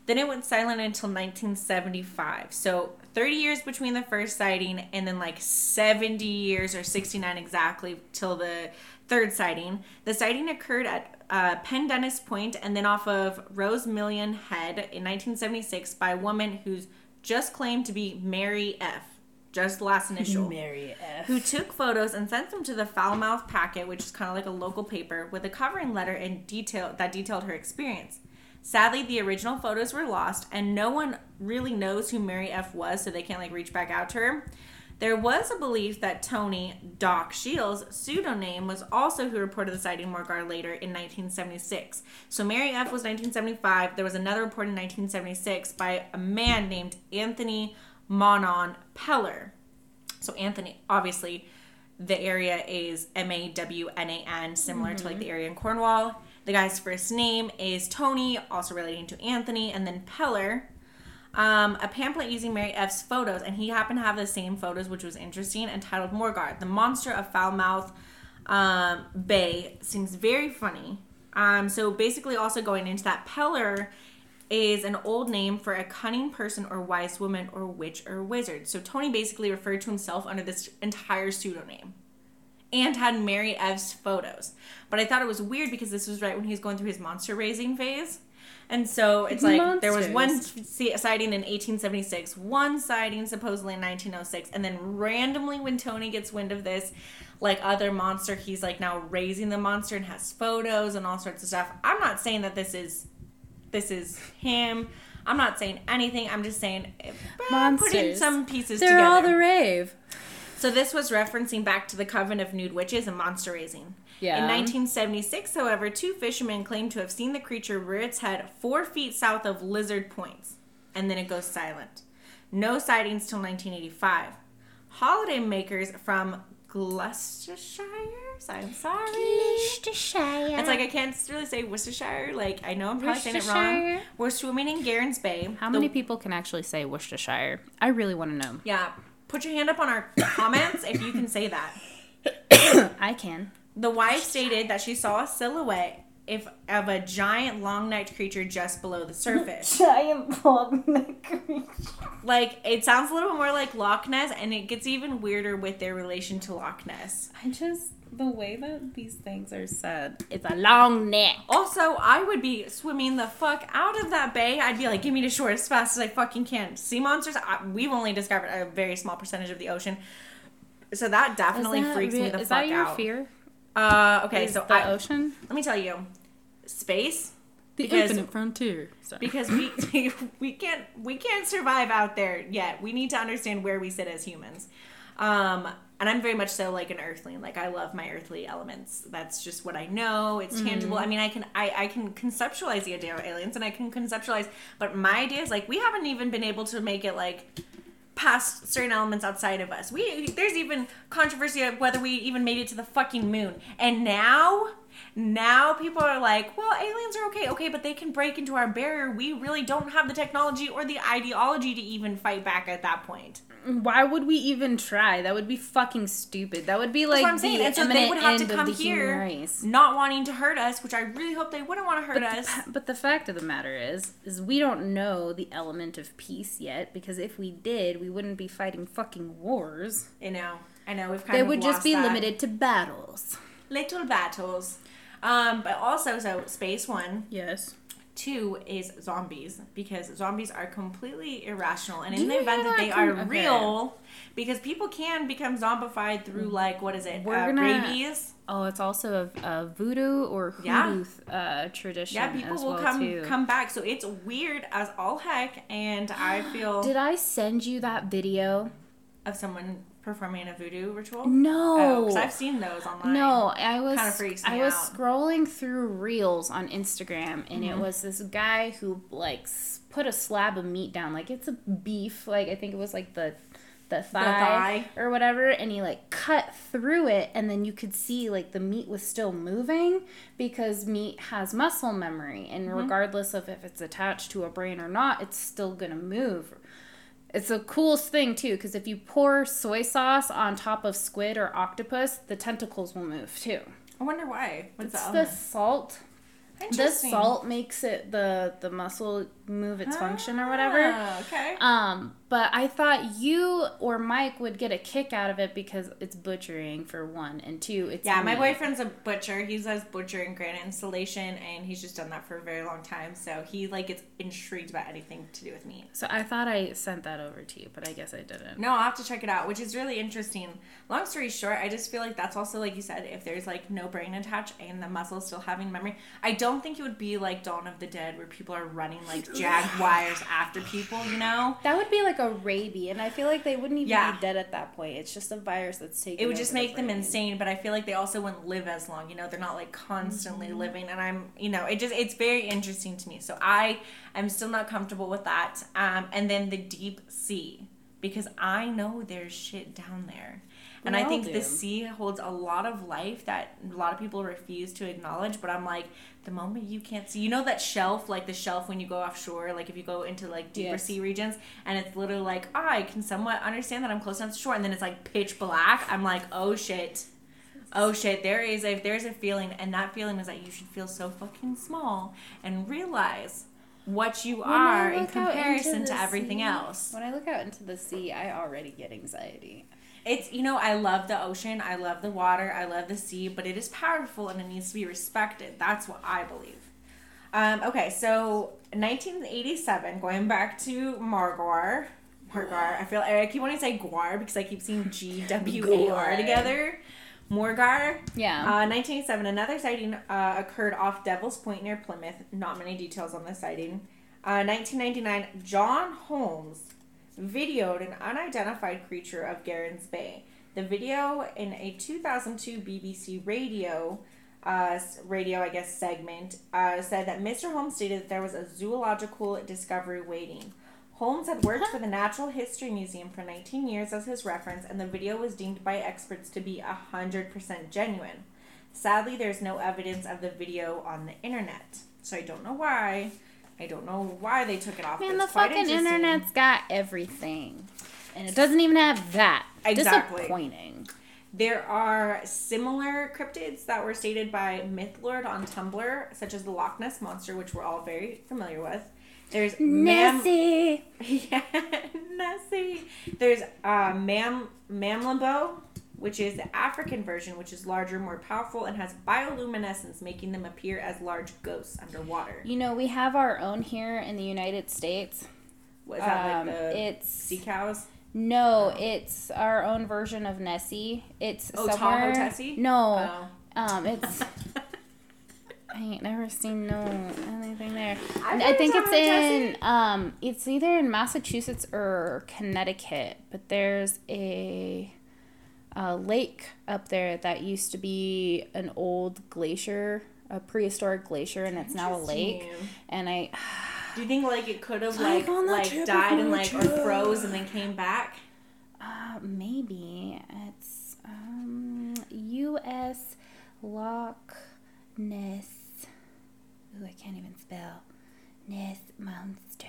Then it went silent until 1975. So 30 years between the first sighting and then like 70 years or 69 exactly till the third sighting. The sighting occurred at uh, Pendennis Point and then off of Rosemullion Head in 1976 by a woman who's just claimed to be Mary F. Just last initial Mary F. who took photos and sent them to the Falmouth Packet, which is kind of like a local paper, with a covering letter and detail that detailed her experience. Sadly, the original photos were lost, and no one really knows who Mary F was, so they can't like reach back out to her. There was a belief that Tony Doc Shiels' pseudonym was also who reported the sighting Morgawr later in 1976. So Mary F was 1975. There was another report in 1976 by a man named Anthony Mawnan Peller. So Anthony, obviously, the area is M A W N A N, similar to like the area in Cornwall. The guy's first name is Tony, also relating to Anthony, and then Peller. Um, a pamphlet using Mary F's photos, and he happened to have the same photos, which was interesting, entitled Morgawr, the monster of Falmouth um, Bay. Seems very funny. Um, so basically, also going into that, Peller is an old name for a cunning person or wise woman or witch or wizard. So Tony basically referred to himself under this entire pseudonym and had Mary F's photos. But I thought it was weird because this was right when he was going through his monster raising phase. And so it's like there was one sighting in 1876, one sighting supposedly in 1906, and then randomly when Tony gets wind of this, like other monster, he's like now raising the monster and has photos and all sorts of stuff. I'm not saying that this is this is him. I'm not saying anything. I'm just saying eh, putting some pieces They're together. all the rave. So this was referencing back to the coven of nude witches and monster raising. Yeah. In 1976, however, two fishermen claimed to have seen the creature rear its head four feet south of Lizard Points, and then it goes silent. No sightings till 1985. Holiday makers from Gloucestershire. I'm sorry. It's like I can't really say Worcestershire. Like I know I'm probably saying it wrong. We're swimming in Gerrans Bay. How The- many people can actually say Worcestershire? I really want to know. Yeah. Put your hand up on our comments if you can say that. I can. The wife stated that she saw a silhouette if of a giant long-necked creature just below the surface. Giant long neck creature. like it sounds a little more like Loch Ness, and it gets even weirder with their relation to Loch Ness. I just the way that these things are said. It's a long neck. Also, I would be swimming the fuck out of that bay. I'd be like, "Give me to shore as fast as I fucking can." Sea monsters. I, we've only discovered a very small percentage of the ocean, so that definitely that freaks me rea- the is fuck that your out. fear? Uh, okay, Is so the I, ocean. let me tell you, space. The Because- infinite frontier. Sorry. because we we can't we can't survive out there yet. We need to understand where we sit as humans. Um, and I'm very much so like an earthling. Like I love my earthly elements. That's just what I know. It's tangible. I mean, I can I, I can conceptualize the idea of aliens, and I can conceptualize. But my idea is like we haven't even been able to make it like past certain elements outside of us. We there's even controversy of whether we even made it to the fucking moon. And now now people are like, well, aliens are okay, okay, but they can break into our barrier. We really don't have the technology or the ideology to even fight back at that point. Why would we even try? That would be fucking stupid. That would be like I'm saying. And so they would have to come here not wanting to hurt us, which I really hope they wouldn't want to hurt But us. the, but the fact of the matter is, is we don't know the element of peace yet. Because if we did, we wouldn't be fighting fucking wars. You know, I know we've kind They of would just be that. limited to battles. little battles. Um, but also, so space one, Yes. two is zombies because zombies are completely irrational, and in the event that they are okay. real, because people can become zombified through like what is it, We're uh, gonna- rabies. Oh, it's also a, a voodoo or Yeah. uh, tradition. Yeah, people will well, come too. come back. So it's weird as all heck, and I feel Did I send you that video? of someone performing a voodoo ritual. No. because I've seen those online. No, I was Kinda freaks me I was out. scrolling through reels on Instagram and Mm-hmm. it was this guy who like put a slab of meat down like it's a beef like I think it was like the the thigh, thigh. or whatever and he like cut through it and then you could see like the meat was still moving because meat has muscle memory and Mm-hmm. regardless of if it's attached to a brain or not it's still going to move it's the coolest thing too, because if you pour soy sauce on top of squid or octopus, the tentacles will move too. I wonder why. What's It's the the salt. The salt makes it the the muscle move its function or whatever. Ah, okay. Um, but I thought you or Mike would get a kick out of it because it's butchering for one, and two, it's Yeah, my meat. boyfriend's a butcher. He does butcher and granite installation, and he's just done that for a very long time. So he like gets intrigued about anything to do with meat. So I thought I sent that over to you, but I guess I didn't. No, I'll have to check it out, which is really interesting. Long story short, I just feel like that's also like you said, if there's like no brain attached and the muscle still having memory, I don't think it would be like Dawn of the Dead where people are running like jaguars after people. You know, That would be like a rabies, and I feel like they wouldn't even Yeah. be dead at that point. It's just a virus that's taking. it would just make them brain. insane. But I feel like they also wouldn't live as long. You know, they're not like constantly Mm-hmm. living. And I'm, you know, it just it's very interesting to me. So I am still not comfortable with that. Um, and then the deep sea because I know there's shit down there. And We I think do. the sea holds a lot of life that a lot of people refuse to acknowledge. But I'm like, the moment you can't see, you know, that shelf, like the shelf when you go offshore, like if you go into like deeper Yes. sea regions, and it's literally like, "Ah, I can somewhat understand that I'm close enough to shore, and then it's like pitch black. I'm like, oh shit. Oh shit, there is a there's a feeling, and that feeling is that you should feel so fucking small and realize what you When are in comparison to everything sea- else. When I look out into the sea, I already get anxiety. It's you know I love the ocean, I love the water, I love the sea, but it is powerful and it needs to be respected. That's what I believe. Um, okay, so 1987, going back to Margar. Margar. I feel I keep wanting to say Guar because I keep seeing G W A R together. Morgawr. Yeah. Uh, 1987, another sighting uh, occurred off Devil's Point near Plymouth. Not many details on this sighting. Uh, 1999, John Holmes videoed an unidentified creature of Gerrans Bay. The video in a 2002 BBC radio, uh, radio I guess segment, uh, said that Mr. Holmes stated that there was a zoological discovery waiting. Holmes had worked for the Natural History Museum for 19 years as his reference, and the video was deemed by experts to be 100% genuine. Sadly, there's no evidence of the video on the internet, so I don't know why. I don't know why they took it off. Man, the fucking internet's got everything. And it doesn't even have that. Exactly. Disappointing. There are similar cryptids that were stated by Mythlord on Tumblr, such as the Loch Ness Monster, which we're all very familiar with. There's Mam- Nessie. yeah, Nessie. There's uh, Mam Mamlambo, which is the African version, which is larger, more powerful, and has bioluminescence, making them appear as large ghosts underwater. You know, we have our own here in the United States. Was that Um, like the it's sea cows? no, it's our own version of Nessie. It's Oh, Tahoe. Tessie? No, Oh. um, it's I ain't never seen no anything there. I've I think it's in um it's either in Massachusetts or Connecticut, but there's a a lake up there that used to be an old glacier, a prehistoric glacier and it's now a lake. And I Do you think like it could have Like like like died and like or froze and then came back? uh maybe it's um US Loch Ness. Ooh, I can't even spell. Ness monster.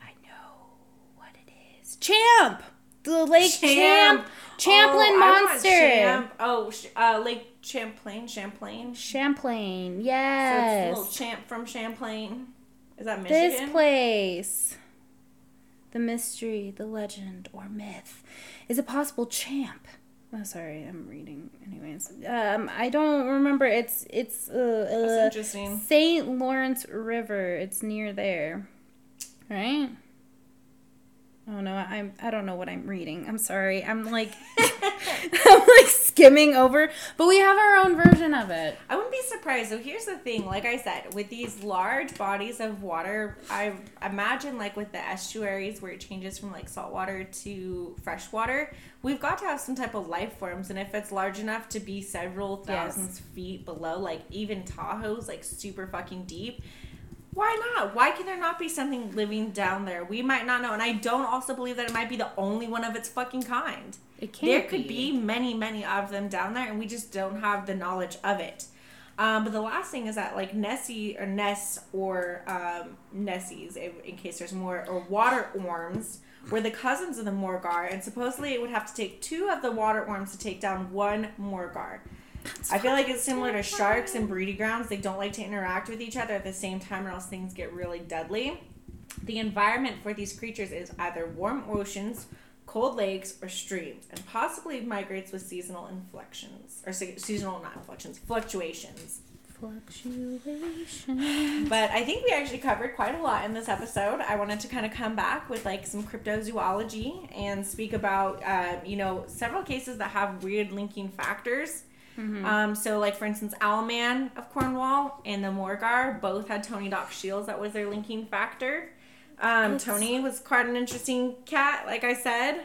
I know what it is. Champ! The Lake Champ! Champlain Oh, monster! Champ. Oh, uh, Lake Champlain, Champlain. Champlain, So it's yes. a little champ from Champlain. Is that Michigan? this place. The mystery, the legend, or myth is a possible champ. Oh, sorry, I'm reading. Anyways, um, I don't remember. It's it's uh, That's uh interesting. Saint Lawrence River. It's near there, right? Oh no, I'm I don't know what I'm reading. I'm sorry. I'm like I'm like skimming over, but we have our own version of it. I wouldn't be surprised. So here's the thing. Like I said, with these large bodies of water, I imagine like with the estuaries where it changes from like saltwater to freshwater, we've got to have some type of life forms. And if it's large enough to be several Yes. thousands feet below, like even Tahoe's like super fucking deep. Why not? Why can there not be something living down there? We might not know. And I don't also believe that it might be the only one of its fucking kind. It can't There could be many, many of them down there, and we just don't have the knowledge of it. Um, but the last thing is that like Nessie or Ness or um, Nessies, in, in case there's more, or water worms, were the cousins of the Morgawr, and supposedly it would have to take two of the water worms to take down one Morgawr. I feel like it's similar to sharks and breeding grounds. They don't like to interact with each other at the same time, or else things get really deadly. The environment for these creatures is either warm oceans, cold lakes, or streams, and possibly migrates with seasonal inflections or se- seasonal not inflections, fluctuations. Fluctuation. But I think we actually covered quite a lot in this episode. I wanted to kind of come back with like some cryptozoology and speak about, uh, you know, several cases that have weird linking factors. Um, so, like for instance, Owlman of Cornwall and the Morgawr both had Tony Doc Shiels. That was their linking factor. Um, Tony was quite an interesting cat, like I said.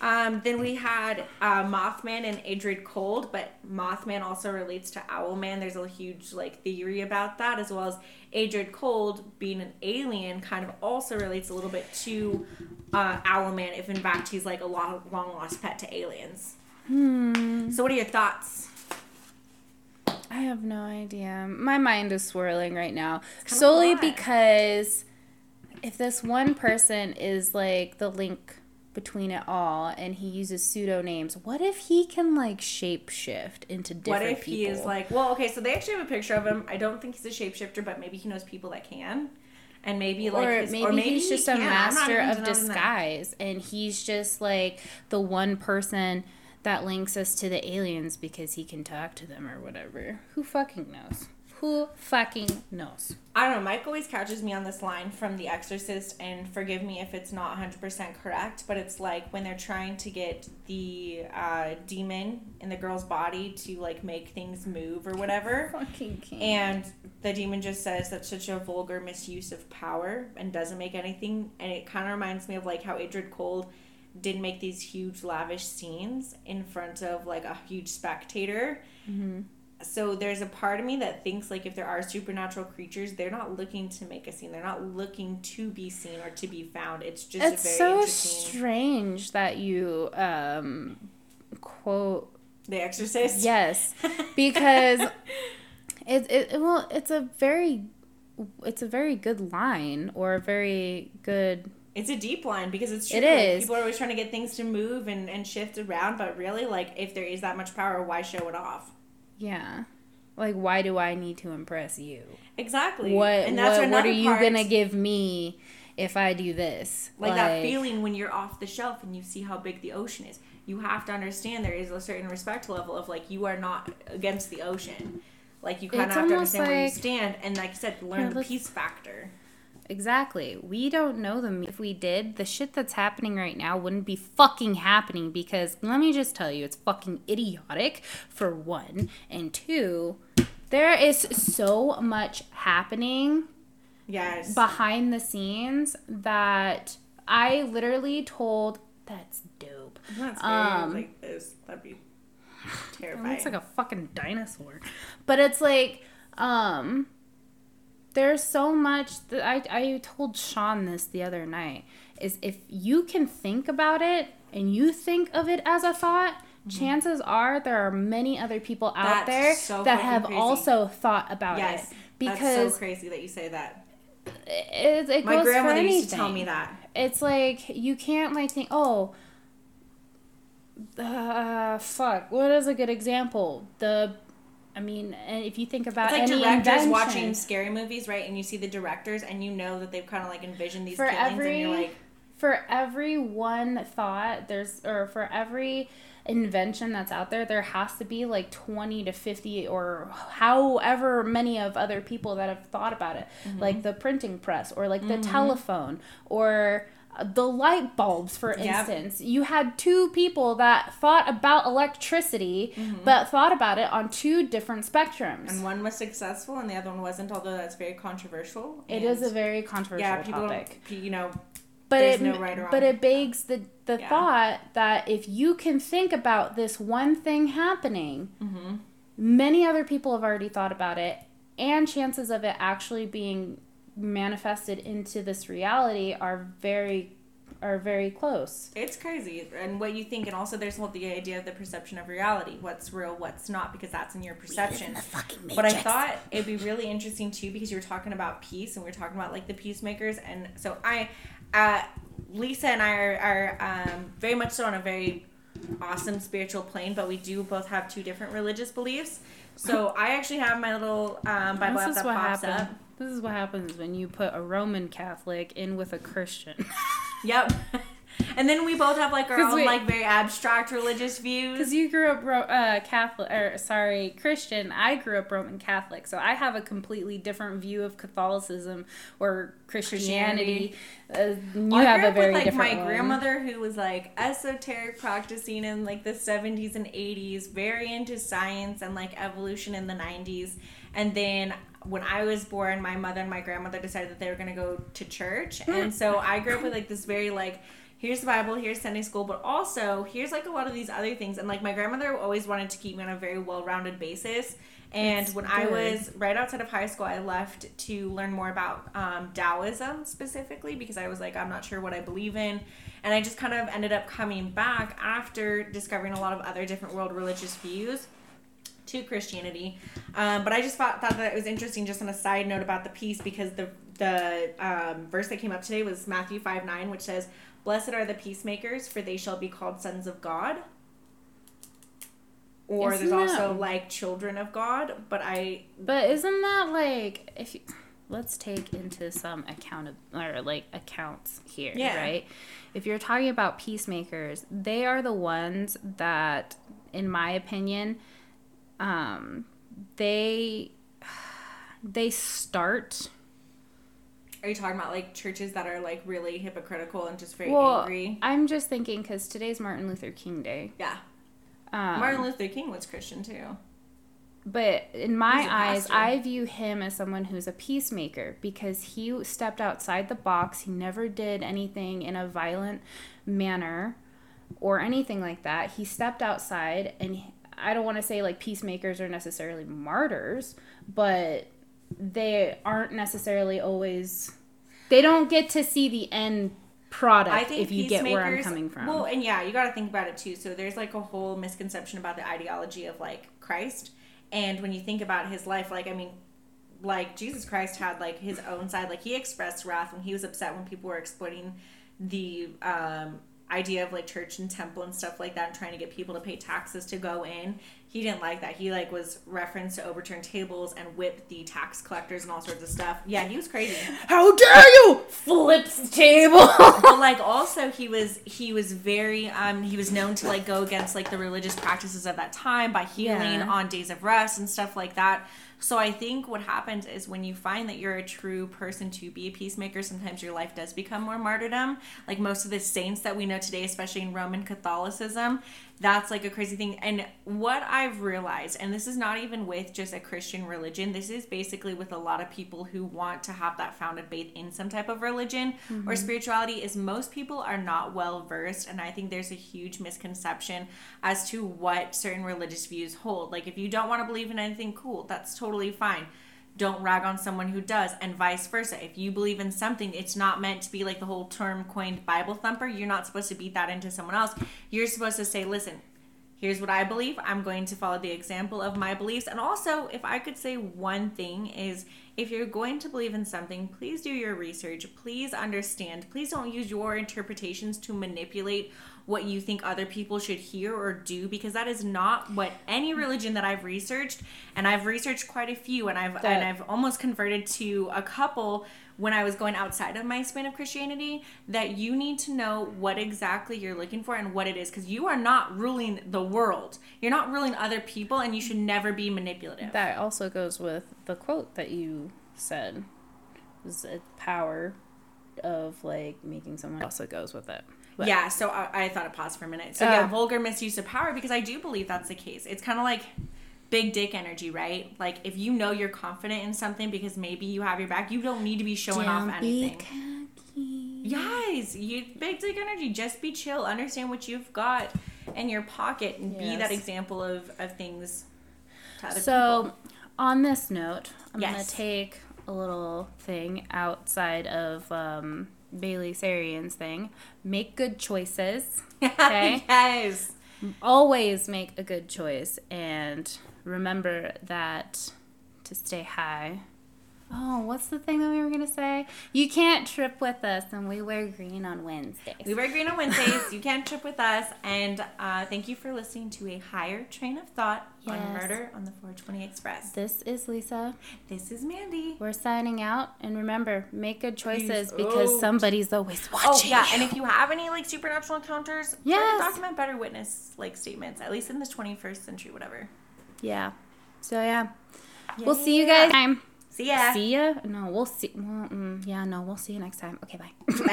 Um, then we had uh, Mothman and Indrid Cold, but Mothman also relates to Owlman. There's a huge like theory about that, as well as Indrid Cold being an alien kind of also relates a little bit to uh, Owlman, if in fact he's like a long, long lost pet to aliens. Hmm. So, what are your thoughts? I have no idea. My mind is swirling right now. Solely because if this one person is like the link between it all and he uses pseudonyms, what if he can like shapeshift into different people? What if he is like, well, okay, so they actually have a picture of him. I don't think he's a shapeshifter, but maybe he knows people that can. And maybe like or his, maybe, or maybe he's he just a can. Master of disguise and he's just like the one person that links us to the aliens because he can talk to them or whatever. Who fucking knows? Who fucking knows? I don't know. Mike always catches me on this line from The Exorcist, and forgive me if it's not 100% correct, but it's like when they're trying to get the uh, demon in the girl's body to like make things move or whatever. Fucking king. And the demon just says that's such a vulgar misuse of power and doesn't make anything. And it kind of reminds me of like how Indrid Cold did make these huge lavish scenes in front of like a huge spectator. So there's a part of me that thinks like if there are supernatural creatures, they're not looking to make a scene. They're not looking to be seen or to be found. It's just it's a very so strange that you um quote the Exorcist. yes because it, it well it's a very it's a very good line or a very good It's a deep line because it's true. It Like. People are always trying to get things to move and, and shift around, but really, like, if there is that much power, why show it off? yeah like why do i need to impress you Exactly. what and that's what, what are you gonna give me if i do this Like, that feeling when you're off the shelf and you see how big the ocean is. You have to understand there is a certain respect level of like you are not against the ocean. Like you kind of have to understand where you stand, and like I said, learn the peace factor. Exactly. We don't know them. If we did, the shit that's happening right now wouldn't be fucking happening because let me just tell you, it's fucking idiotic for one, and two, there is so much happening Yes. behind the scenes that I literally told that's dope. That's Um, like this. That'd be It terrifying. looks like a fucking dinosaur. But it's like, um, there's so much that I, I told Sean this the other night is if you can think about it and you think of it as a thought, chances are there are many other people out Mm-hmm. That's there so that have crazy. also thought about yes. it. that's Because so crazy that you say that. it, it My grandmother used to tell me that. it's like you can't like think oh uh fuck what is a good example the i mean and if you think about It's like any directors invention, watching scary movies, right? And you see the directors, and you know that they've kind of like envisioned these For killings, and you're like, for every one thought there's or for every invention that's out there there has to be like 20 to 50 or however many of other people that have thought about it Mm-hmm. like the printing press or like the telephone or the light bulbs for Yep. instance you had two people that thought about electricity but thought about it on two different spectrums Mm-hmm. and one was successful, and the other one wasn't. Although that's very controversial. it is a very controversial yeah, people topic you know, but There's it no right or but it begs the the Yeah. thought that if you can think about this one thing happening, Mm-hmm. many other people have already thought about it, and chances of it actually being manifested into this reality are very are very close. It's crazy, and what you think, and also there's whole the idea of the perception of reality. What's real, what's not, because that's in your perception. But I thought it'd be really interesting too, because you were talking about peace, and we were talking about like the peacemakers, and so I, uh, Lisa and I are, are um, very much so on a very awesome spiritual plane, but we do both have two different religious beliefs. So I actually have my little um, Bible app this is that what pops happens. up. This is what happens when you put a Roman Catholic in with a Christian. Yep. And then we both have like our own we- like very abstract religious views. Because you grew up Ro- uh, Catholic, or sorry, Christian. I grew up Roman Catholic, so I have a completely different view of Catholicism or Christianity. Uh, you I have grew a up very with, like different my one. grandmother who was like esoteric practicing in like the 70s and 80s very into science and like evolution in the 90s and then when i was born my mother and my grandmother decided that they were going to go to church. Hmm. and so i grew up with like this very like here's the bible here's sunday school but also here's like a lot of these other things. And like my grandmother always wanted to keep me on a very well-rounded basis. And That's when I was right outside of high school, I left to learn more about um, Taoism specifically because I was like, I'm not sure what I believe in. And I just kind of ended up coming back after discovering a lot of other different world religious views to Christianity. Um, but I just thought, thought that it was interesting, just on a side note about the peace, because the, the um, verse that came up today was Matthew 5 9, which says, Blessed are the peacemakers, for they shall be called sons of God. Or Isn't there's that- also like children of God, but I But isn't that like if you, let's take into some account of, or like accounts here, Yeah. right? If you're talking about peacemakers, they are the ones that, in my opinion, um, they they start Are you talking about like churches that are like really hypocritical and just very well. angry? I'm just thinking because today's Martin Luther King Day. Yeah. Um, Martin Luther King was Christian too. But in my eyes, pastor. I view him as someone who's a peacemaker because he stepped outside the box. He never did anything in a violent manner or anything like that. He stepped outside, and I don't want to say like peacemakers are necessarily martyrs, but they aren't necessarily always. They don't get to see the end product if you get where I'm coming from. Well, and yeah, you got to think about it too. So there's like a whole misconception about the ideology of like Christ, and when you think about his life, like I mean, like Jesus Christ had like his own side. Like he expressed wrath when he was upset when people were exploiting the um, idea of like church and temple and stuff like that, and trying to get people to pay taxes to go in. He didn't like that. He like was referenced to overturn tables and whip the tax collectors and all sorts of stuff. Yeah, he was crazy. How dare you! Flips the table. but like also he was he was very um he was known to like go against like the religious practices of that time by healing Yeah. on days of rest and stuff like that so i think what happens is when you find that you're a true person to be a peacemaker sometimes your life does become more martyrdom. Like most of the saints that we know today especially in roman catholicism that's like a crazy thing and what I've realized, and this is not even with just a Christian religion, this is basically with a lot of people who want to have that founded faith in some type of religion or mm-hmm. spirituality, is most people are not well versed. And I think there's a huge misconception as to what certain religious views hold. Like, if you don't want to believe in anything, cool, that's totally fine don't rag on someone who does and vice versa. If you believe in something it's not meant to be like the whole term coined bible thumper. You're not supposed to beat that into someone else. You're supposed to say listen here's what i believe. I'm going to follow the example of my beliefs. And also if i could say one thing is if you're going to believe in something please do your research. Please understand. Please don't use your interpretations to manipulate what you think other people should hear or do because that is not what any religion that I've researched and I've researched quite a few and I've That- and I've almost converted to a couple when I was going outside of my span of Christianity that you need to know what exactly you're looking for and what it is because you are not ruling the world. You're not ruling other people and you should never be manipulative. That also goes with the quote that you said. Is the power of like making someone also goes with it. But- yeah, so I, I thought it paused for a minute. So Uh, yeah, vulgar misuse of power because I do believe that's the case. It's kind of like big dick energy, right? Like if you know you're confident in something because maybe you have your back, you don't need to be showing off anything. Yes, you big dick energy. Just be chill. Understand what you've got in your pocket and be that example of of things. To other So, people. on this note, I'm gonna take a little thing outside of um, Bailey Sarian's thing. Make good choices. Okay. yes. Always make a good choice, and remember that to stay high. Oh, what's the thing that we were gonna say? You can't trip with us, and we wear green on Wednesdays. We wear green on Wednesdays. you can't trip with us. And uh, thank you for listening to a higher train of thought on Murder on the 420 Express. This is Lisa. This is Mandy. We're signing out, and remember, make good choices Peace because out. somebody's always watching. Oh yeah, and if you have any like supernatural encounters, Yes. document better witness like statements, at least in the 21st century, whatever. Yeah. So yeah, we'll see you guys. Time. See ya. See ya. No, we'll see. Well, mm, yeah, no, we'll see you next time. Okay, bye. Bye.